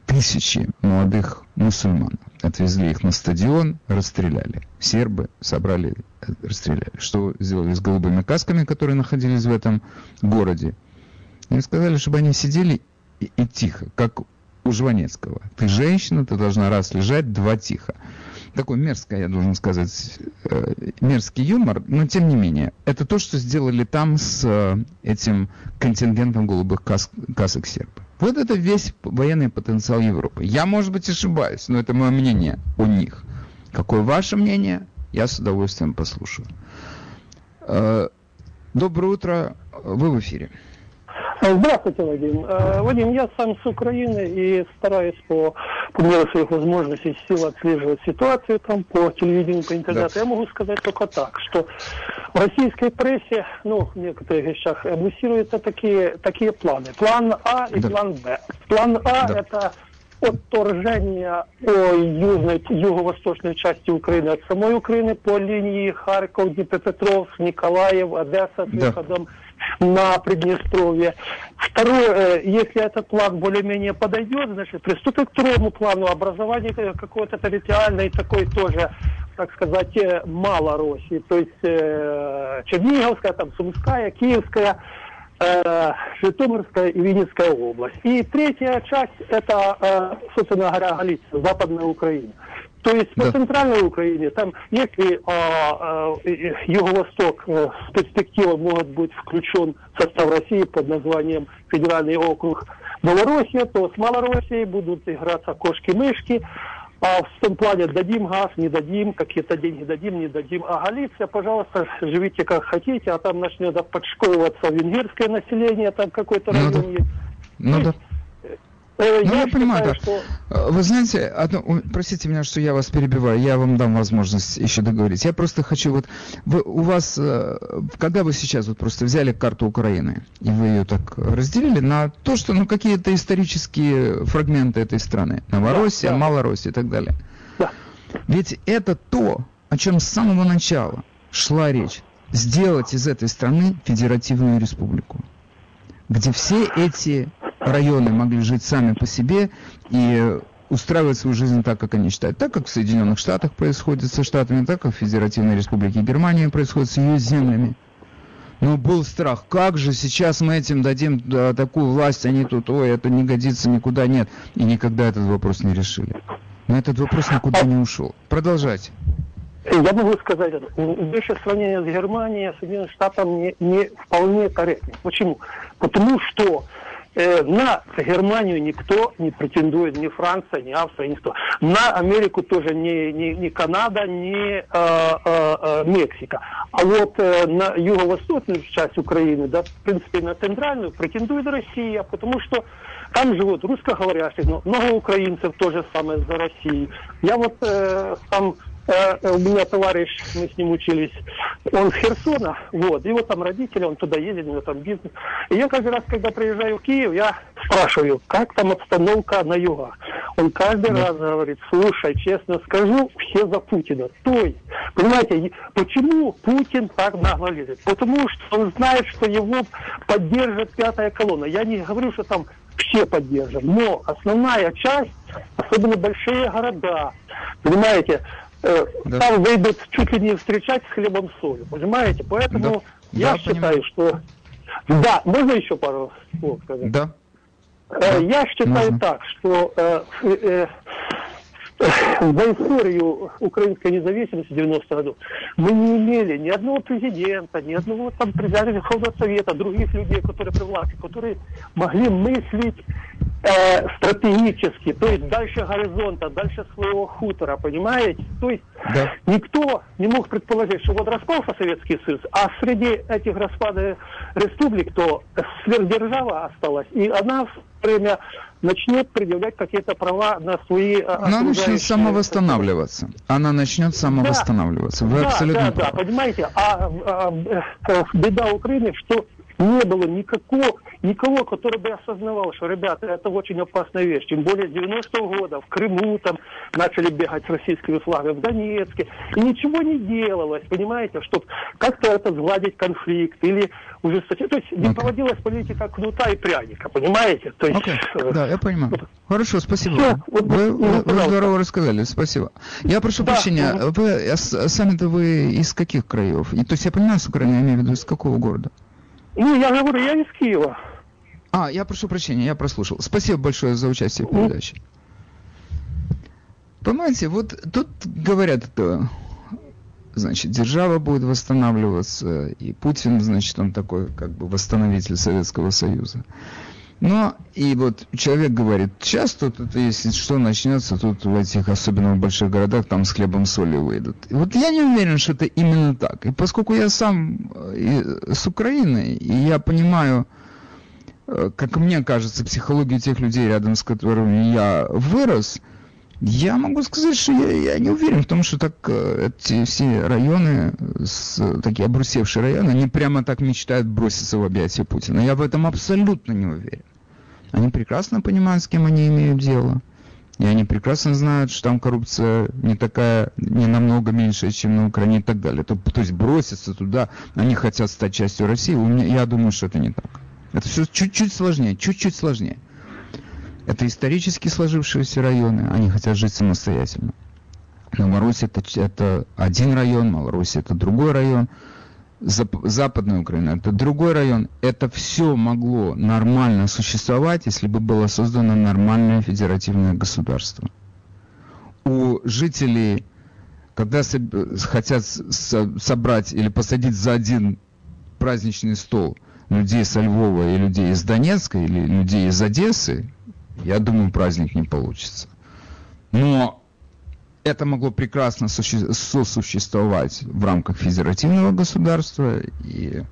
тысячи молодых мусульман. Отвезли их на стадион, расстреляли. Сербы собрали, расстреляли. Что сделали с голубыми касками, которые находились в этом городе? Им сказали, чтобы они сидели и, и тихо, как у Жванецкого. Ты женщина, ты должна раз лежать, два тихо такой мерзкий, я должен сказать, э, мерзкий юмор, но тем не менее, это то, что сделали там с э, этим контингентом голубых кас касок серб. Вот это весь военный потенциал Европы. Я, может быть, ошибаюсь, но это мое мнение у них. Какое ваше мнение, я с удовольствием послушаю. Э, доброе утро, вы в эфире. Здравствуйте, Вадим. Э, Вадим, я сам с Украины и стараюсь по, по мере своих возможностей сил отслеживать ситуацию там по телевидению, по интернету. Да. Я могу сказать только так, что в российской прессе, ну, в некоторых вещах муссируются такие, такие планы. План А и да. план Б. План А да. это отторжение по южной, юго-восточной части Украины от самой Украины по линии Харьков, Днепропетровск, Николаев, Одесса с да. выходом на Приднестровье. Второе, э, если этот план более-менее подойдет, значит, приступить к второму плану образования какой-то территориальной такой тоже так сказать, э, Малороссии, то есть э, Черниговская, там, Сумская, Киевская, э, Житомирская и Винницкая область. И третья часть это, э, собственно говоря, Галиция, Западная Украина. То есть да. по центральной Украине, там, если а, а, Юго-Восток а, с перспективой может быть включен в состав России под названием Федеральный округ Новороссия, то с Малороссией будут играться кошки-мышки. А в том плане дадим газ, не дадим, какие-то деньги дадим, не дадим. А Галиция, пожалуйста, живите как хотите, а там начнет подшколиваться венгерское население, там какой-то ну, район да. есть. Ну, да. Э, ну, я, понимаю, да. Что... Э, вы знаете, одно, простите меня, что я вас перебиваю, я вам дам возможность еще договорить. Я просто хочу, вот, вы, у вас, э, когда вы сейчас вот просто взяли карту Украины, и вы ее так разделили на то, что, ну, какие-то исторические фрагменты этой страны, Новороссия, да, да. Малороссия и так далее. Да. Ведь это то, о чем с самого начала шла речь. Сделать из этой страны федеративную республику, где все эти районы могли жить сами по себе и устраивать свою жизнь так, как они считают. Так, как в Соединенных Штатах происходит со Штатами, так, как в Федеративной Республике Германии происходит с ее землями. Но был страх, как же сейчас мы этим дадим да, такую власть, они тут, ой, это не годится, никуда нет. И никогда этот вопрос не решили. Но этот вопрос никуда не ушел. Продолжайте. Я могу сказать, наше сравнение с Германией, Соединенными Штатами не, не вполне корректно. Почему? Потому что э, на Германию никто не претендует, ни Франция, ни Австрия, никто. На Америку тоже ни, ни, ни Канада, ни э, э, э, Мексика. А вот э, на юго-восточную часть Украины, да, в принципе, на центральную претендует Россия, потому что там живут русскоговорящие, но много украинцев тоже самое за Россию. Я вот э, сам у меня товарищ, мы с ним учились, он с Херсона, вот, его там родители, он туда ездит, у него там бизнес. И я каждый раз, когда приезжаю в Киев, я спрашиваю, как там обстановка на югах. Он каждый раз говорит, слушай, честно скажу, все за Путина. То есть, Понимаете, почему Путин так нагло лезет? Потому что он знает, что его поддержит пятая колонна. Я не говорю, что там все поддержат, но основная часть, особенно большие города, понимаете, э, да. там выйдут чуть ли не встречать с хлебом солью, понимаете? Поэтому да. я да, считаю, понимаю. что... Да, можно еще пару слов сказать? Да. Э, я считаю Можно. так, что э, э, за историю украинской независимости 90-х годов мы не имели ни одного президента, ни одного там председателя Верховного Совета, других людей, которые при власти, которые могли мыслить э, стратегически, то есть дальше горизонта, дальше своего хутора, понимаете? То есть да. никто не мог предположить, что вот распался Советский Союз, а среди этих распада республик то сверхдержава осталась, и она время начнет предъявлять какие-то права на свои а, Она начнет самовосстанавливаться. Она начнет самовосстанавливаться. Да, Вы да, абсолютно да, правы. Да, понимаете, а, а, а беда Украины, что не было никакого, никого, который бы осознавал, что, ребята, это очень опасная вещь. Тем более 90-го года в Крыму там начали бегать с российскими флагами, в Донецке. И ничего не делалось, понимаете, чтобы как-то это сгладить конфликт или ужесточить. То есть не okay. проводилась политика кнута и пряника, понимаете? То есть, okay. э, да, я понимаю. Хорошо, спасибо. Все, вот, вы, вы, вы здорово рассказали, спасибо. Я прошу да, прощения, ну, вы, сами-то вы из каких краев? И, то есть я понимаю, с Украины, я имею в виду, из какого города? Ну, я говорю, я из Киева. А, я прошу прощения, я прослушал. Спасибо большое за участие в передаче. Понимаете, вот тут говорят, что, значит, держава будет восстанавливаться, и Путин, значит, он такой, как бы, восстановитель Советского Союза. Но и вот человек говорит, сейчас тут, это, если что начнется, тут в этих, особенно в больших городах, там с хлебом соли выйдут. И вот я не уверен, что это именно так. И поскольку я сам э, с Украины, и я понимаю, э, как мне кажется, психологию тех людей, рядом с которыми я вырос, я могу сказать, что я, я не уверен в том, что так э, эти все районы, с, такие обрусевшие районы, они прямо так мечтают броситься в объятия Путина. Я в этом абсолютно не уверен. Они прекрасно понимают, с кем они имеют дело. И они прекрасно знают, что там коррупция не такая, не намного меньше, чем на Украине и так далее. То, то есть броситься туда, они хотят стать частью России. У меня, я думаю, что это не так. Это все чуть-чуть сложнее, чуть-чуть сложнее. Это исторически сложившиеся районы, они хотят жить самостоятельно. Новороссия это, это один район, Малороссия это другой район, Зап Западная Украина это другой район. Это все могло нормально существовать, если бы было создано нормальное федеративное государство. У жителей, когда хотят собрать или посадить за один праздничный стол людей со Львова и людей из Донецка или людей из Одессы, я думаю, праздник не получится. Но это могло прекрасно сосуществовать в рамках федеративного государства, и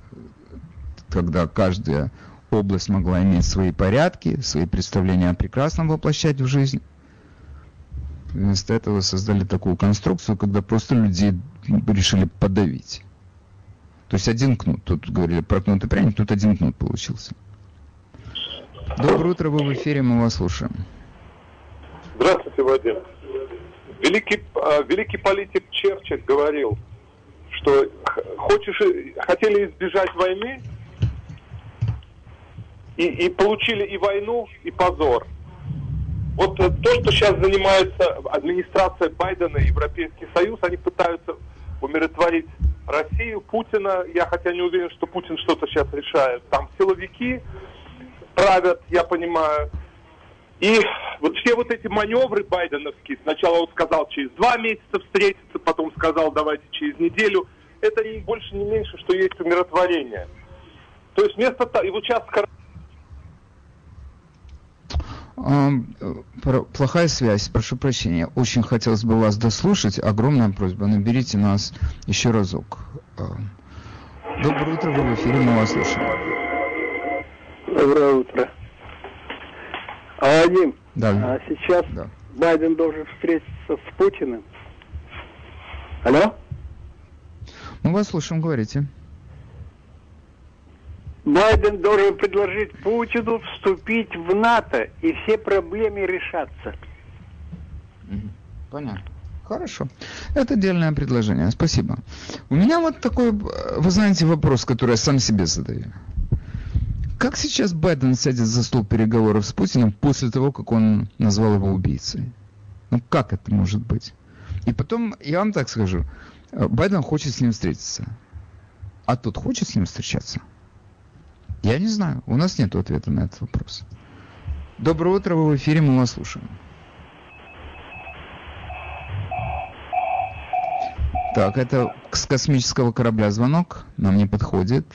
когда каждая область могла иметь свои порядки, свои представления о прекрасном воплощать в жизнь. Вместо этого создали такую конструкцию, когда просто людей решили подавить. То есть один кнут, тут говорили про кнут и пряник, тут один кнут получился. Доброе утро, вы в эфире, мы вас слушаем. Здравствуйте, Вадим. Великий, а, великий политик Черчилль говорил, что хочешь, хотели избежать войны, и, и получили и войну, и позор. Вот э, то, что сейчас занимается администрация Байдена и Европейский Союз, они пытаются умиротворить Россию, Путина. Я хотя не уверен, что Путин что-то сейчас решает. Там силовики, правят, я понимаю. И вот все вот эти маневры байденовские, сначала он сказал через два месяца встретиться, потом сказал давайте через неделю, это не больше, не меньше, что есть умиротворение. То есть вместо того, и вот сейчас Плохая связь, прошу прощения. Очень хотелось бы вас дослушать. Огромная просьба, наберите нас еще разок. Доброе утро, вы в эфире, мы вас слушаем. Доброе утро. А Вадим, да. а сейчас да. Байден должен встретиться с Путиным. Алло? Мы вас слушаем, говорите. Байден должен предложить Путину вступить в НАТО, и все проблемы решатся. Понятно. Хорошо. Это отдельное предложение. Спасибо. У меня вот такой, вы знаете, вопрос, который я сам себе задаю. Как сейчас Байден сядет за стол переговоров с Путиным после того, как он назвал его убийцей? Ну как это может быть? И потом, я вам так скажу, Байден хочет с ним встретиться. А тот хочет с ним встречаться? Я не знаю. У нас нет ответа на этот вопрос. Доброе утро, вы в эфире, мы вас слушаем. Так, это с космического корабля звонок. Нам не подходит.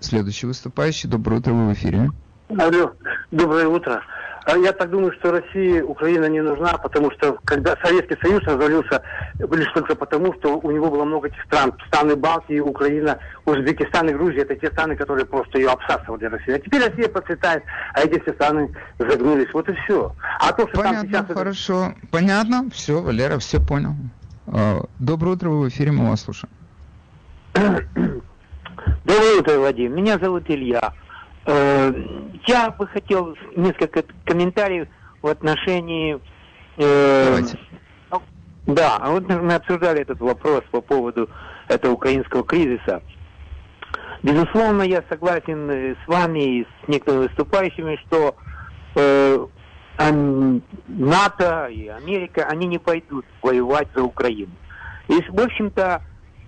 Следующий выступающий. Доброе утро, вы в эфире. Алло, доброе утро. А я так думаю, что России Украина не нужна, потому что когда Советский Союз развалился, лишь только потому, что у него было много этих стран. Страны Балтии, Украина, Узбекистан и Грузия. Это те страны, которые просто ее обсасывали Россию. А теперь Россия процветает, а эти все страны загнулись. Вот и все. А то, что Понятно, там сейчас... хорошо. Понятно, все, Валера, все понял. А, доброе утро, вы в эфире, мы вас слушаем. Доброе утро, Вадим. Меня зовут Илья. Э, я бы хотел несколько комментариев в отношении... Э, Давайте. Да, а вот мы обсуждали этот вопрос по поводу этого украинского кризиса. Безусловно, я согласен э, с вами и с некоторыми выступающими, что э, НАТО и Америка, они не пойдут воевать за Украину. И, в общем-то,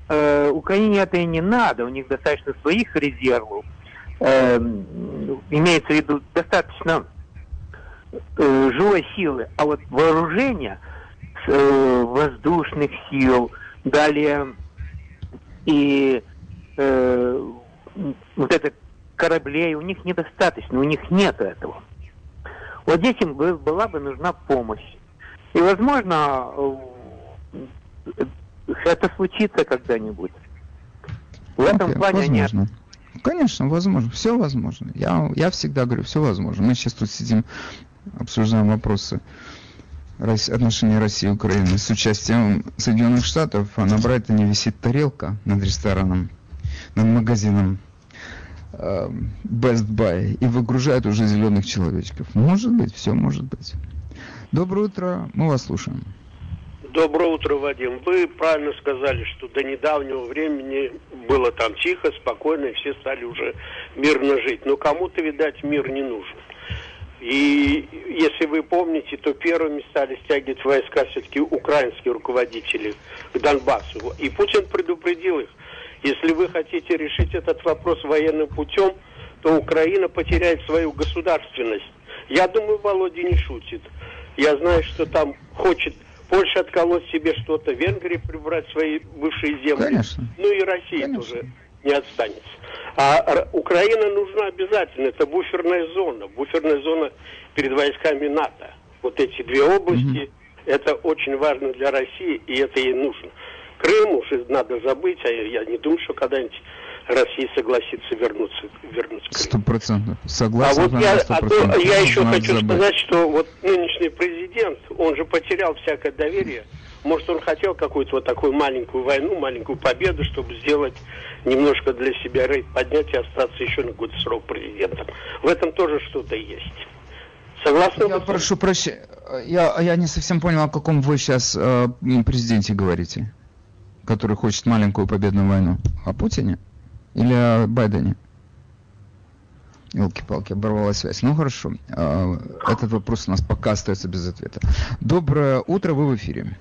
э, Украине это и не надо, у них достаточно своих резервов э, имеется в виду достаточно э, живой силы, а вот вооружение э, воздушных сил, далее и э, вот это кораблей, у них недостаточно, у них нет этого. Вот здесь им была бы нужна помощь. И, возможно, э, это случится когда-нибудь. В этом okay, плане возможно. нет. Конечно, возможно, все возможно. Я, я всегда говорю, все возможно. Мы сейчас тут сидим, обсуждаем вопросы отношений России и Украины с участием Соединенных Штатов, а на Брайтоне висит тарелка над рестораном, над магазином э, Best Buy и выгружают уже зеленых человечков. Может быть, все может быть. Доброе утро, мы вас слушаем. Доброе утро, Вадим. Вы правильно сказали, что до недавнего времени было там тихо, спокойно, и все стали уже мирно жить. Но кому-то, видать, мир не нужен. И если вы помните, то первыми стали стягивать войска все-таки украинские руководители к Донбассу. И Путин предупредил их, если вы хотите решить этот вопрос военным путем, то Украина потеряет свою государственность. Я думаю, Володя не шутит. Я знаю, что там хочет Польша отколоть себе что-то, Венгрия прибрать свои бывшие земли. Конечно. Ну и Россия Конечно. тоже не отстанется. А Украина нужна обязательно. Это буферная зона. Буферная зона перед войсками НАТО. Вот эти две области, угу. это очень важно для России, и это ей нужно. Крым уж надо забыть, а я не думаю, что когда-нибудь Россия согласится вернуться, вернуться к Сто процентов. Согласен. А вот я, а то, я еще Надо хочу забыть. сказать, что вот нынешний президент, он же потерял всякое доверие. Может, он хотел какую-то вот такую маленькую войну, маленькую победу, чтобы сделать немножко для себя рейд поднять и остаться еще на год срок президентом. В этом тоже что-то есть. Согласны? Я прошу прощения. Я, я не совсем понял, о каком вы сейчас э, президенте говорите, который хочет маленькую победную войну. О Путине? Или о Байдене? Елки-палки, оборвалась связь. Ну хорошо, а, этот вопрос у нас пока остается без ответа. Доброе утро, вы в эфире.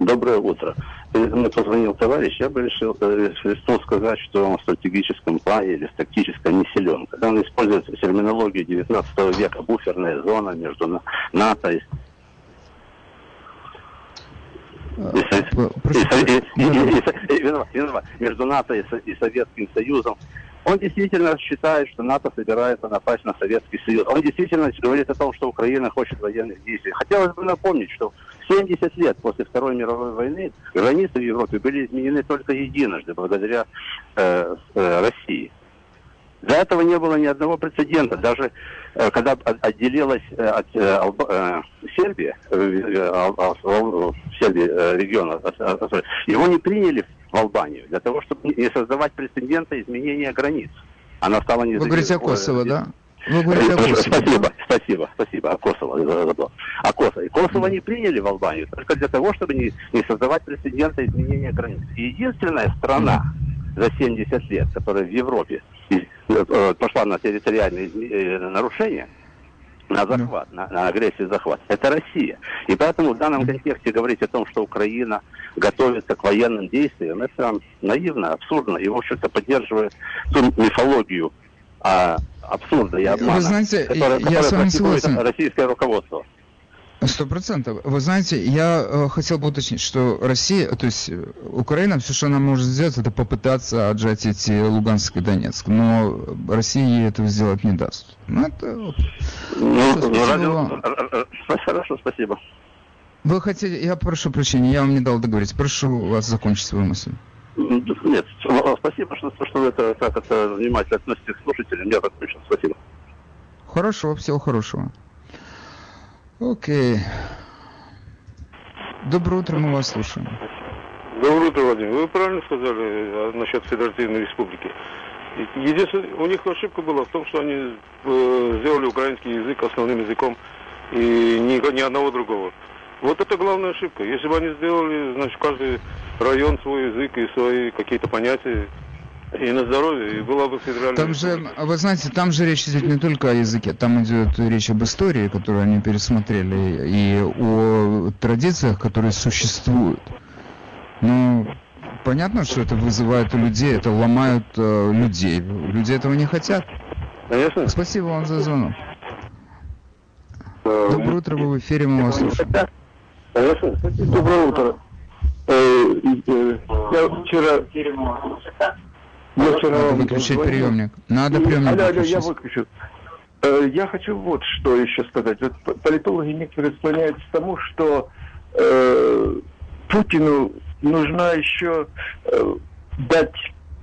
Доброе утро. Мне позвонил товарищ, я бы решил, э, решил сказать, что он в стратегическом плане или в тактическом не силен. Когда он использует терминологию 19 века, буферная зона между НАТО и между НАТО и Советским Союзом. Он действительно считает, что НАТО собирается напасть на Советский Союз. Он действительно говорит о том, что Украина хочет военных действий. Хотелось бы напомнить, что 70 лет после Второй мировой войны границы в Европе были изменены только единожды благодаря э, э, России. До этого не было ни одного прецедента. Даже когда отделилась э, от э, Сербии, Сербии региона, его не приняли в Албанию для того, чтобы не создавать прецедента изменения границ. Она стала не Вы говорите о Косово, да? Вы говорите о Косово. Спасибо, спасибо, спасибо. О Косово. А Косово? И Косово не приняли в Албанию только для того, чтобы не, не создавать прецедента изменения границ. И единственная страна за 70 лет, которая в Европе э, пошла на территориальные э, нарушения, на захват, на, на агрессию захват. Это Россия. И поэтому в данном контексте говорить о том, что Украина готовится к военным действиям, это наивно, абсурдно и, в общем-то, поддерживает ту мифологию а, абсурда и обмана, Вы знаете, которая, я которая с вами согласен. российское руководство. Сто процентов. Вы знаете, я э, хотел бы уточнить, что Россия, то есть э, Украина, все, что она может сделать, это попытаться отжать эти Луганск и Донецк. Но Россия ей этого сделать не даст. Ну, это... вот. Ну, Что, спасибо радио- вам. р- р- Хорошо, спасибо. Вы хотели... Я прошу прощения, я вам не дал договорить. Прошу вас закончить свою мысль. Нет, спасибо, что, что вы это, так это внимательно относитесь к слушателям. Я закончил. Спасибо. Хорошо, всего хорошего. Окей. Доброе утро, мы вас слушаем. Доброе утро, Владимир. Вы правильно сказали э, насчет Федеративной Республики. Единственное, у них ошибка была в том, что они э, сделали украинский язык основным языком и ни, ни одного другого. Вот это главная ошибка. Если бы они сделали, значит, каждый район свой язык и свои какие-то понятия, и на здоровье, и была бы федеральная Там же, вы знаете, там же речь идет не только о языке, там идет речь об истории, которую они пересмотрели, и о традициях, которые существуют. Ну, понятно, что это вызывает у людей, это ломают э, людей. Люди этого не хотят. Конечно. Спасибо вам за звонок. Доброе утро, вы в эфире, мы вас слушаем. Доброе утро. Э, э, Я вчера... Я вчера Надо выключить звонил. приемник. Надо И- приемник Алло, алло, я выключу. Э, Я хочу вот что еще сказать. Вот политологи некоторые склоняются к тому, что э, Путину нужна еще э, дать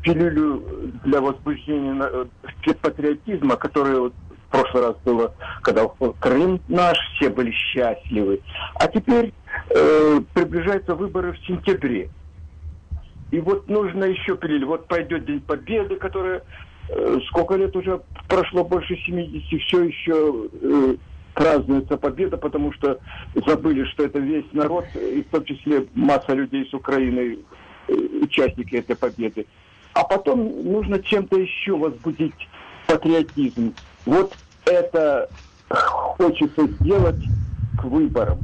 пилюлю для возбуждения э, патриотизма, который вот в прошлый раз было, когда Крым наш, все были счастливы. А теперь э, приближаются выборы в сентябре. И вот нужно еще пилили. Вот пойдет День Победы, который э, сколько лет уже прошло, больше 70, все еще э, празднуется победа, потому что забыли, что это весь народ, и в том числе масса людей с Украины, э, участники этой победы. А потом нужно чем-то еще возбудить патриотизм. Вот это хочется сделать к выборам.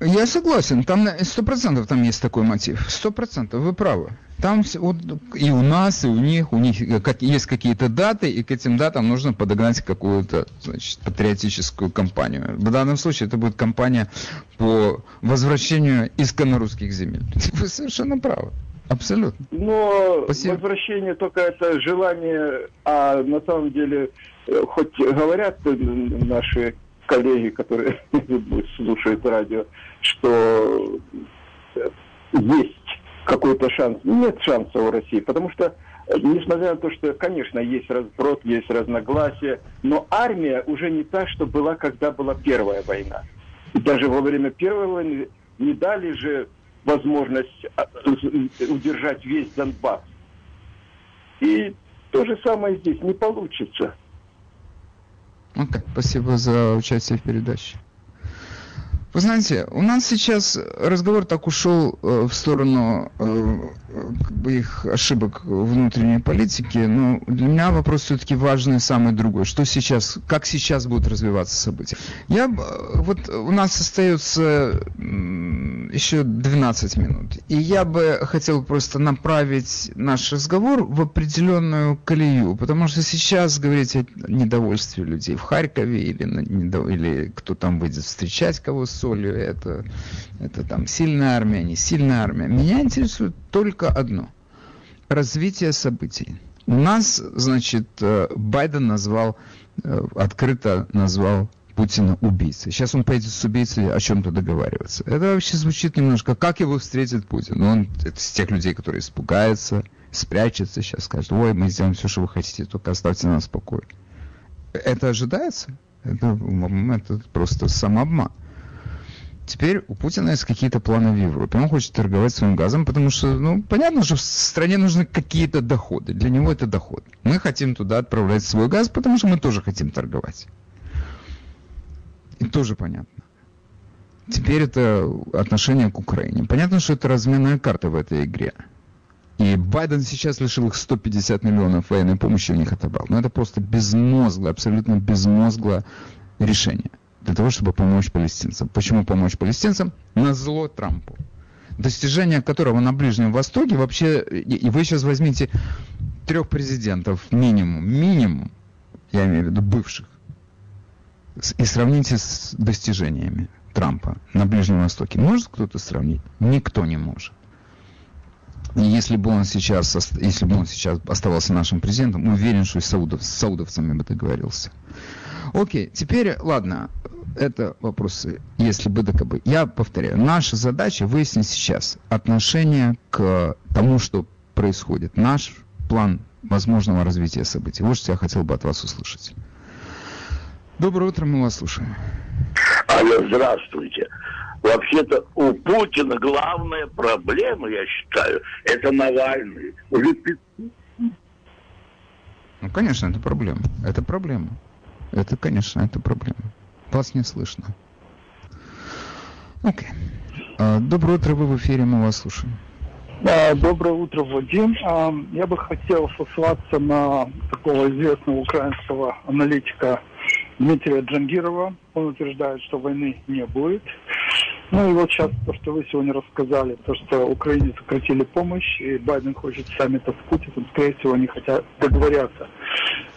Я согласен, там сто процентов там есть такой мотив. Сто процентов, вы правы. Там вот и у нас, и у них, у них э, как, есть какие-то даты, и к этим датам нужно подогнать какую-то, значит, патриотическую кампанию. В данном случае это будет кампания по возвращению исконно русских земель. Вы совершенно правы. Абсолютно. Но возвращение только это желание, а на самом деле, э, хоть говорят наши коллеги, которые слушают радио, что э, есть какой-то шанс. Нет шанса у России, потому что, э, несмотря на то, что, конечно, есть разброд, есть разногласия, но армия уже не та, что была, когда была Первая война. И даже во время Первой войны не дали же возможность а, удержать весь Донбасс. И то же самое здесь не получится. Окей, спасибо за участие в передаче. Вы знаете, у нас сейчас разговор так ушел э, в сторону э, как бы их ошибок внутренней политики, но для меня вопрос все-таки важный самый другой. Что сейчас, как сейчас будут развиваться события? Я, э, вот у нас остается еще 12 минут, и я бы хотел просто направить наш разговор в определенную колею, потому что сейчас говорить о недовольстве людей в Харькове или, или кто там выйдет встречать кого с солью, это, это там сильная армия, не сильная армия. Меня интересует только одно. Развитие событий. У нас, значит, э, Байден назвал, э, открыто назвал Путина убийцей. Сейчас он поедет с убийцей о чем-то договариваться. Это вообще звучит немножко, как его встретит Путин. Он это с тех людей, которые испугаются, спрячутся, сейчас скажут, ой, мы сделаем все, что вы хотите, только оставьте нас в покое. Это ожидается? Это, это просто самообман. Теперь у Путина есть какие-то планы в Европе. Он хочет торговать своим газом, потому что, ну, понятно, что в стране нужны какие-то доходы. Для него это доход. Мы хотим туда отправлять свой газ, потому что мы тоже хотим торговать. И тоже понятно. теперь это отношение к Украине. Понятно, что это разменная карта в этой игре. И Байден сейчас лишил их 150 миллионов военной помощи, у них отобрал. Но это просто безмозглое, абсолютно безмозглое решение для того, чтобы помочь палестинцам. Почему помочь палестинцам? На зло Трампу. Достижение которого на Ближнем Востоке вообще... И вы сейчас возьмите трех президентов минимум, минимум, я имею в виду бывших, и сравните с достижениями Трампа на Ближнем Востоке. Может кто-то сравнить? Никто не может. И если бы он сейчас, если бы он сейчас оставался нашим президентом, уверен, что и саудов, с саудовцами бы договорился. Окей, теперь, ладно, это вопросы, если бы да бы. Я повторяю, наша задача выяснить сейчас отношение к тому, что происходит. Наш план возможного развития событий. Вот что я хотел бы от вас услышать. Доброе утро, мы вас слушаем. Алло, здравствуйте. Вообще-то у Путина главная проблема, я считаю, это Навальный. Ну, конечно, это проблема. Это проблема. Это, конечно, это проблема. Вас не слышно. Окей. А, доброе утро, вы в эфире, мы вас слушаем. Доброе утро, Вадим. А, я бы хотел сослаться на такого известного украинского аналитика Дмитрия Джангирова. Он утверждает, что войны не будет. Ну и вот сейчас то, что вы сегодня рассказали, то, что Украине сократили помощь, и Байден хочет саммита с Путиным, скорее всего, они хотят договорятся.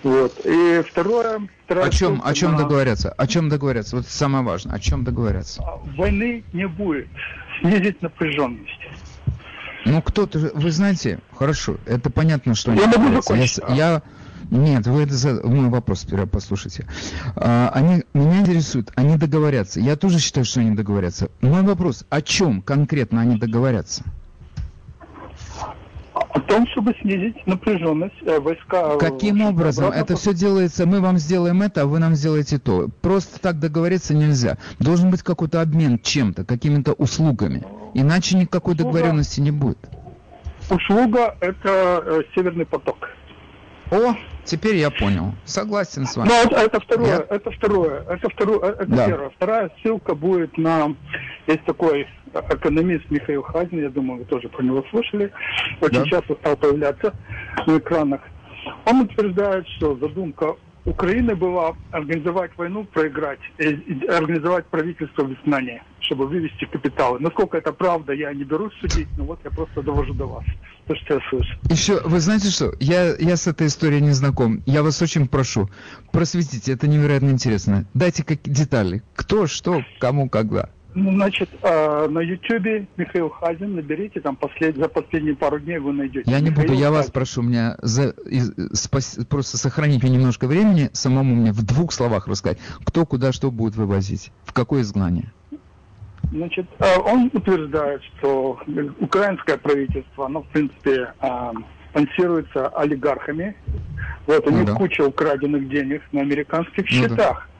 Вот. И второе... О чем, о чем на... договорятся? О чем договорятся? Вот самое важное. О чем договорятся? А, войны не будет. Снизить напряженность. Ну, кто-то... Вы знаете, хорошо, это понятно, что... Я могу закончить. Я, я нет, вы это за мой вопрос послушайте. А, они меня интересуют, они договорятся. Я тоже считаю, что они договорятся. Мой вопрос: о чем конкретно они договорятся? О том, чтобы снизить напряженность э, войска. Э, Каким образом? Обратно... Это все делается, мы вам сделаем это, а вы нам сделаете то. Просто так договориться нельзя. Должен быть какой-то обмен чем-то, какими-то услугами. Иначе никакой Услуга... договоренности не будет. Услуга – это э, Северный поток. О, теперь я понял. Согласен с вами. Ну, это, это второе, я... это второе, это второе, э, это да. первое. Вторая ссылка будет на, есть такой экономист Михаил Хазин, я думаю, вы тоже про него слышали, очень да. часто стал появляться на экранах. Он утверждает, что задумка Украины была организовать войну, проиграть, и организовать правительство в изгнании, чтобы вывести капиталы. Насколько это правда, я не берусь судить, но вот я просто довожу до вас. То, что я слышу. Еще, вы знаете что, я, я с этой историей не знаком. Я вас очень прошу, просветите, это невероятно интересно. Дайте как детали. Кто, что, кому, когда. Ну, значит, э, на Ютубе Михаил Хазин, наберите, там послед... за последние пару дней вы найдете. Я не Михаил буду, я Хазин. вас прошу, меня за... спас... просто сохранить мне немножко времени, самому мне в двух словах рассказать, кто куда что будет вывозить, в какое изгнание. Значит, э, он утверждает, что украинское правительство, оно, в принципе, э, спонсируется олигархами. Вот, у ну, них да. куча украденных денег на американских ну, счетах. Да.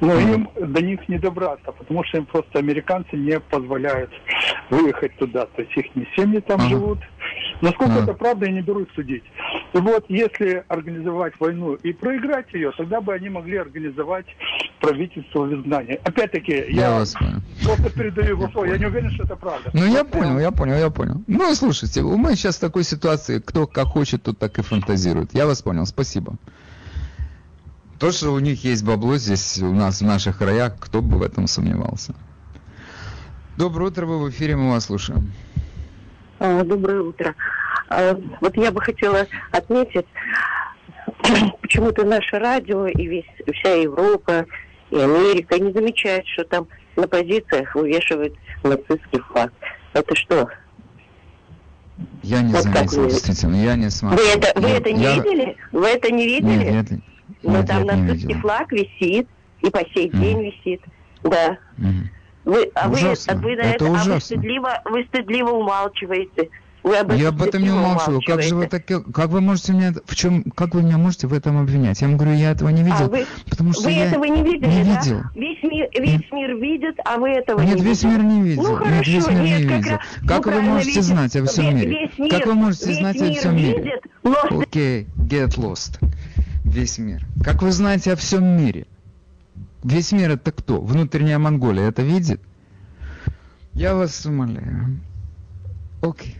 Но им до них не добраться, потому что им просто американцы не позволяют выехать туда. То есть их семьи там живут. Насколько это правда, я не берусь судить. И вот если организовать войну и проиграть ее, тогда бы они могли организовать правительство в изгнании. Опять-таки, я, я вас просто передаю его слово. Я не уверен, что это правда. Ну, я понял, я понял, я понял. Ну, слушайте, мы сейчас в такой ситуации, кто как хочет, тот так и фантазирует. Я вас понял, спасибо. То, что у них есть бабло здесь, у нас в наших краях, кто бы в этом сомневался. Доброе утро, вы в эфире, мы вас слушаем. А, доброе утро. А, вот я бы хотела отметить, почему-то наше радио и весь, вся Европа и Америка не замечают, что там на позициях вывешивают нацистский флаг. Это что? Я не вот заметил, действительно, я не смотрел. Вы это, вы я, это не я... видели? Вы это не видели? Нет, нет, но ну, там нацистский флаг висит и по сей mm. день висит. Да. Mm. Вы, а ужасно. вы, вы, это, это а вы стыдливо, вы стыдливо умалчиваете. Вы об я об этом не умалчиваю. Как же вы так, как вы можете меня, в чем, как вы меня можете в этом обвинять? Я вам говорю, я этого не видел, а вы, потому что вы я этого не видели, не да? видел. Весь мир, весь мир видит, а вы этого нет, не весь видели. мир не видел. Ну, хорошо, нет, весь мир нет, не видел. Как, как ну, вы можете видит, знать о всем мире? Весь мир, как вы можете знать о всем мире? Видит. Окей, okay, get lost весь мир. Как вы знаете о всем мире? Весь мир это кто? Внутренняя Монголия это видит? Я вас умоляю. Окей.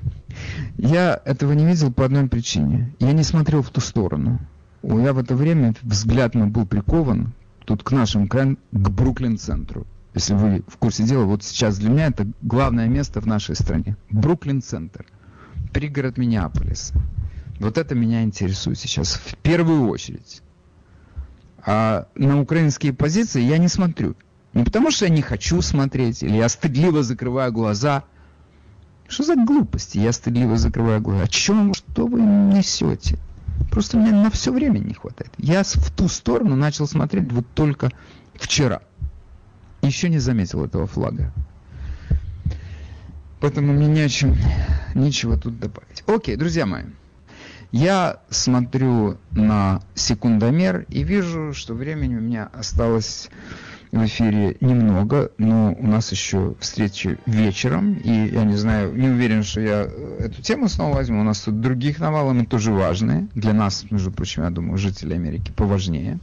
Я этого не видел по одной причине. Я не смотрел в ту сторону. Я в это время взгляд мой был прикован тут к нашим к Бруклин-центру. Если вы в курсе дела, вот сейчас для меня это главное место в нашей стране. Бруклин-центр. Пригород Миннеаполиса. Вот это меня интересует сейчас в первую очередь. А на украинские позиции я не смотрю. Не потому что я не хочу смотреть, или я стыдливо закрываю глаза. Что за глупости? Я стыдливо закрываю глаза. О чем, что вы несете? Просто мне на все время не хватает. Я в ту сторону начал смотреть вот только вчера. Еще не заметил этого флага. Поэтому мне не чем, нечего тут добавить. Окей, друзья мои. Я смотрю на секундомер и вижу, что времени у меня осталось в эфире немного, но у нас еще встречи вечером, и я не знаю, не уверен, что я эту тему снова возьму. У нас тут других навалов, тоже важные. Для нас, между прочим, я думаю, жителей Америки поважнее.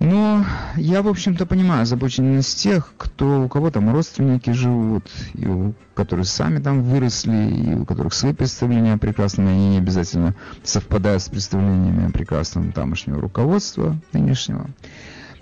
Но я, в общем-то, понимаю озабоченность тех, кто, у кого там родственники живут, и у которые сами там выросли, и у которых свои представления о прекрасном, и они не обязательно совпадают с представлениями о прекрасном тамошнего руководства нынешнего.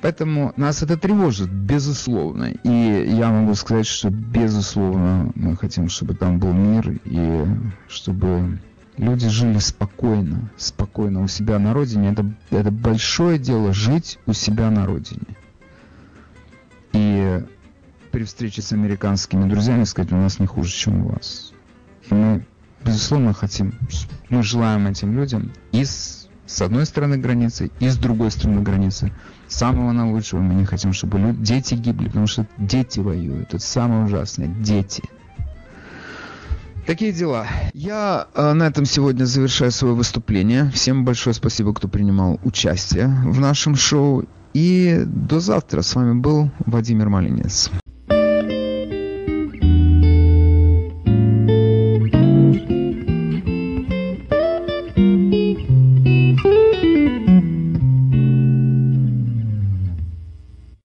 Поэтому нас это тревожит, безусловно. И я могу сказать, что, безусловно, мы хотим, чтобы там был мир, и чтобы люди жили спокойно, спокойно у себя на родине. Это, это большое дело жить у себя на родине. И при встрече с американскими друзьями сказать, у нас не хуже, чем у вас. И мы, безусловно, хотим, мы желаем этим людям и с, с одной стороны границы, и с другой стороны границы самого наилучшего. Мы не хотим, чтобы люди, дети гибли, потому что дети воюют. Это самое ужасное. Дети – Такие дела. Я э, на этом сегодня завершаю свое выступление. Всем большое спасибо, кто принимал участие в нашем шоу. И до завтра. С вами был Владимир Малинец.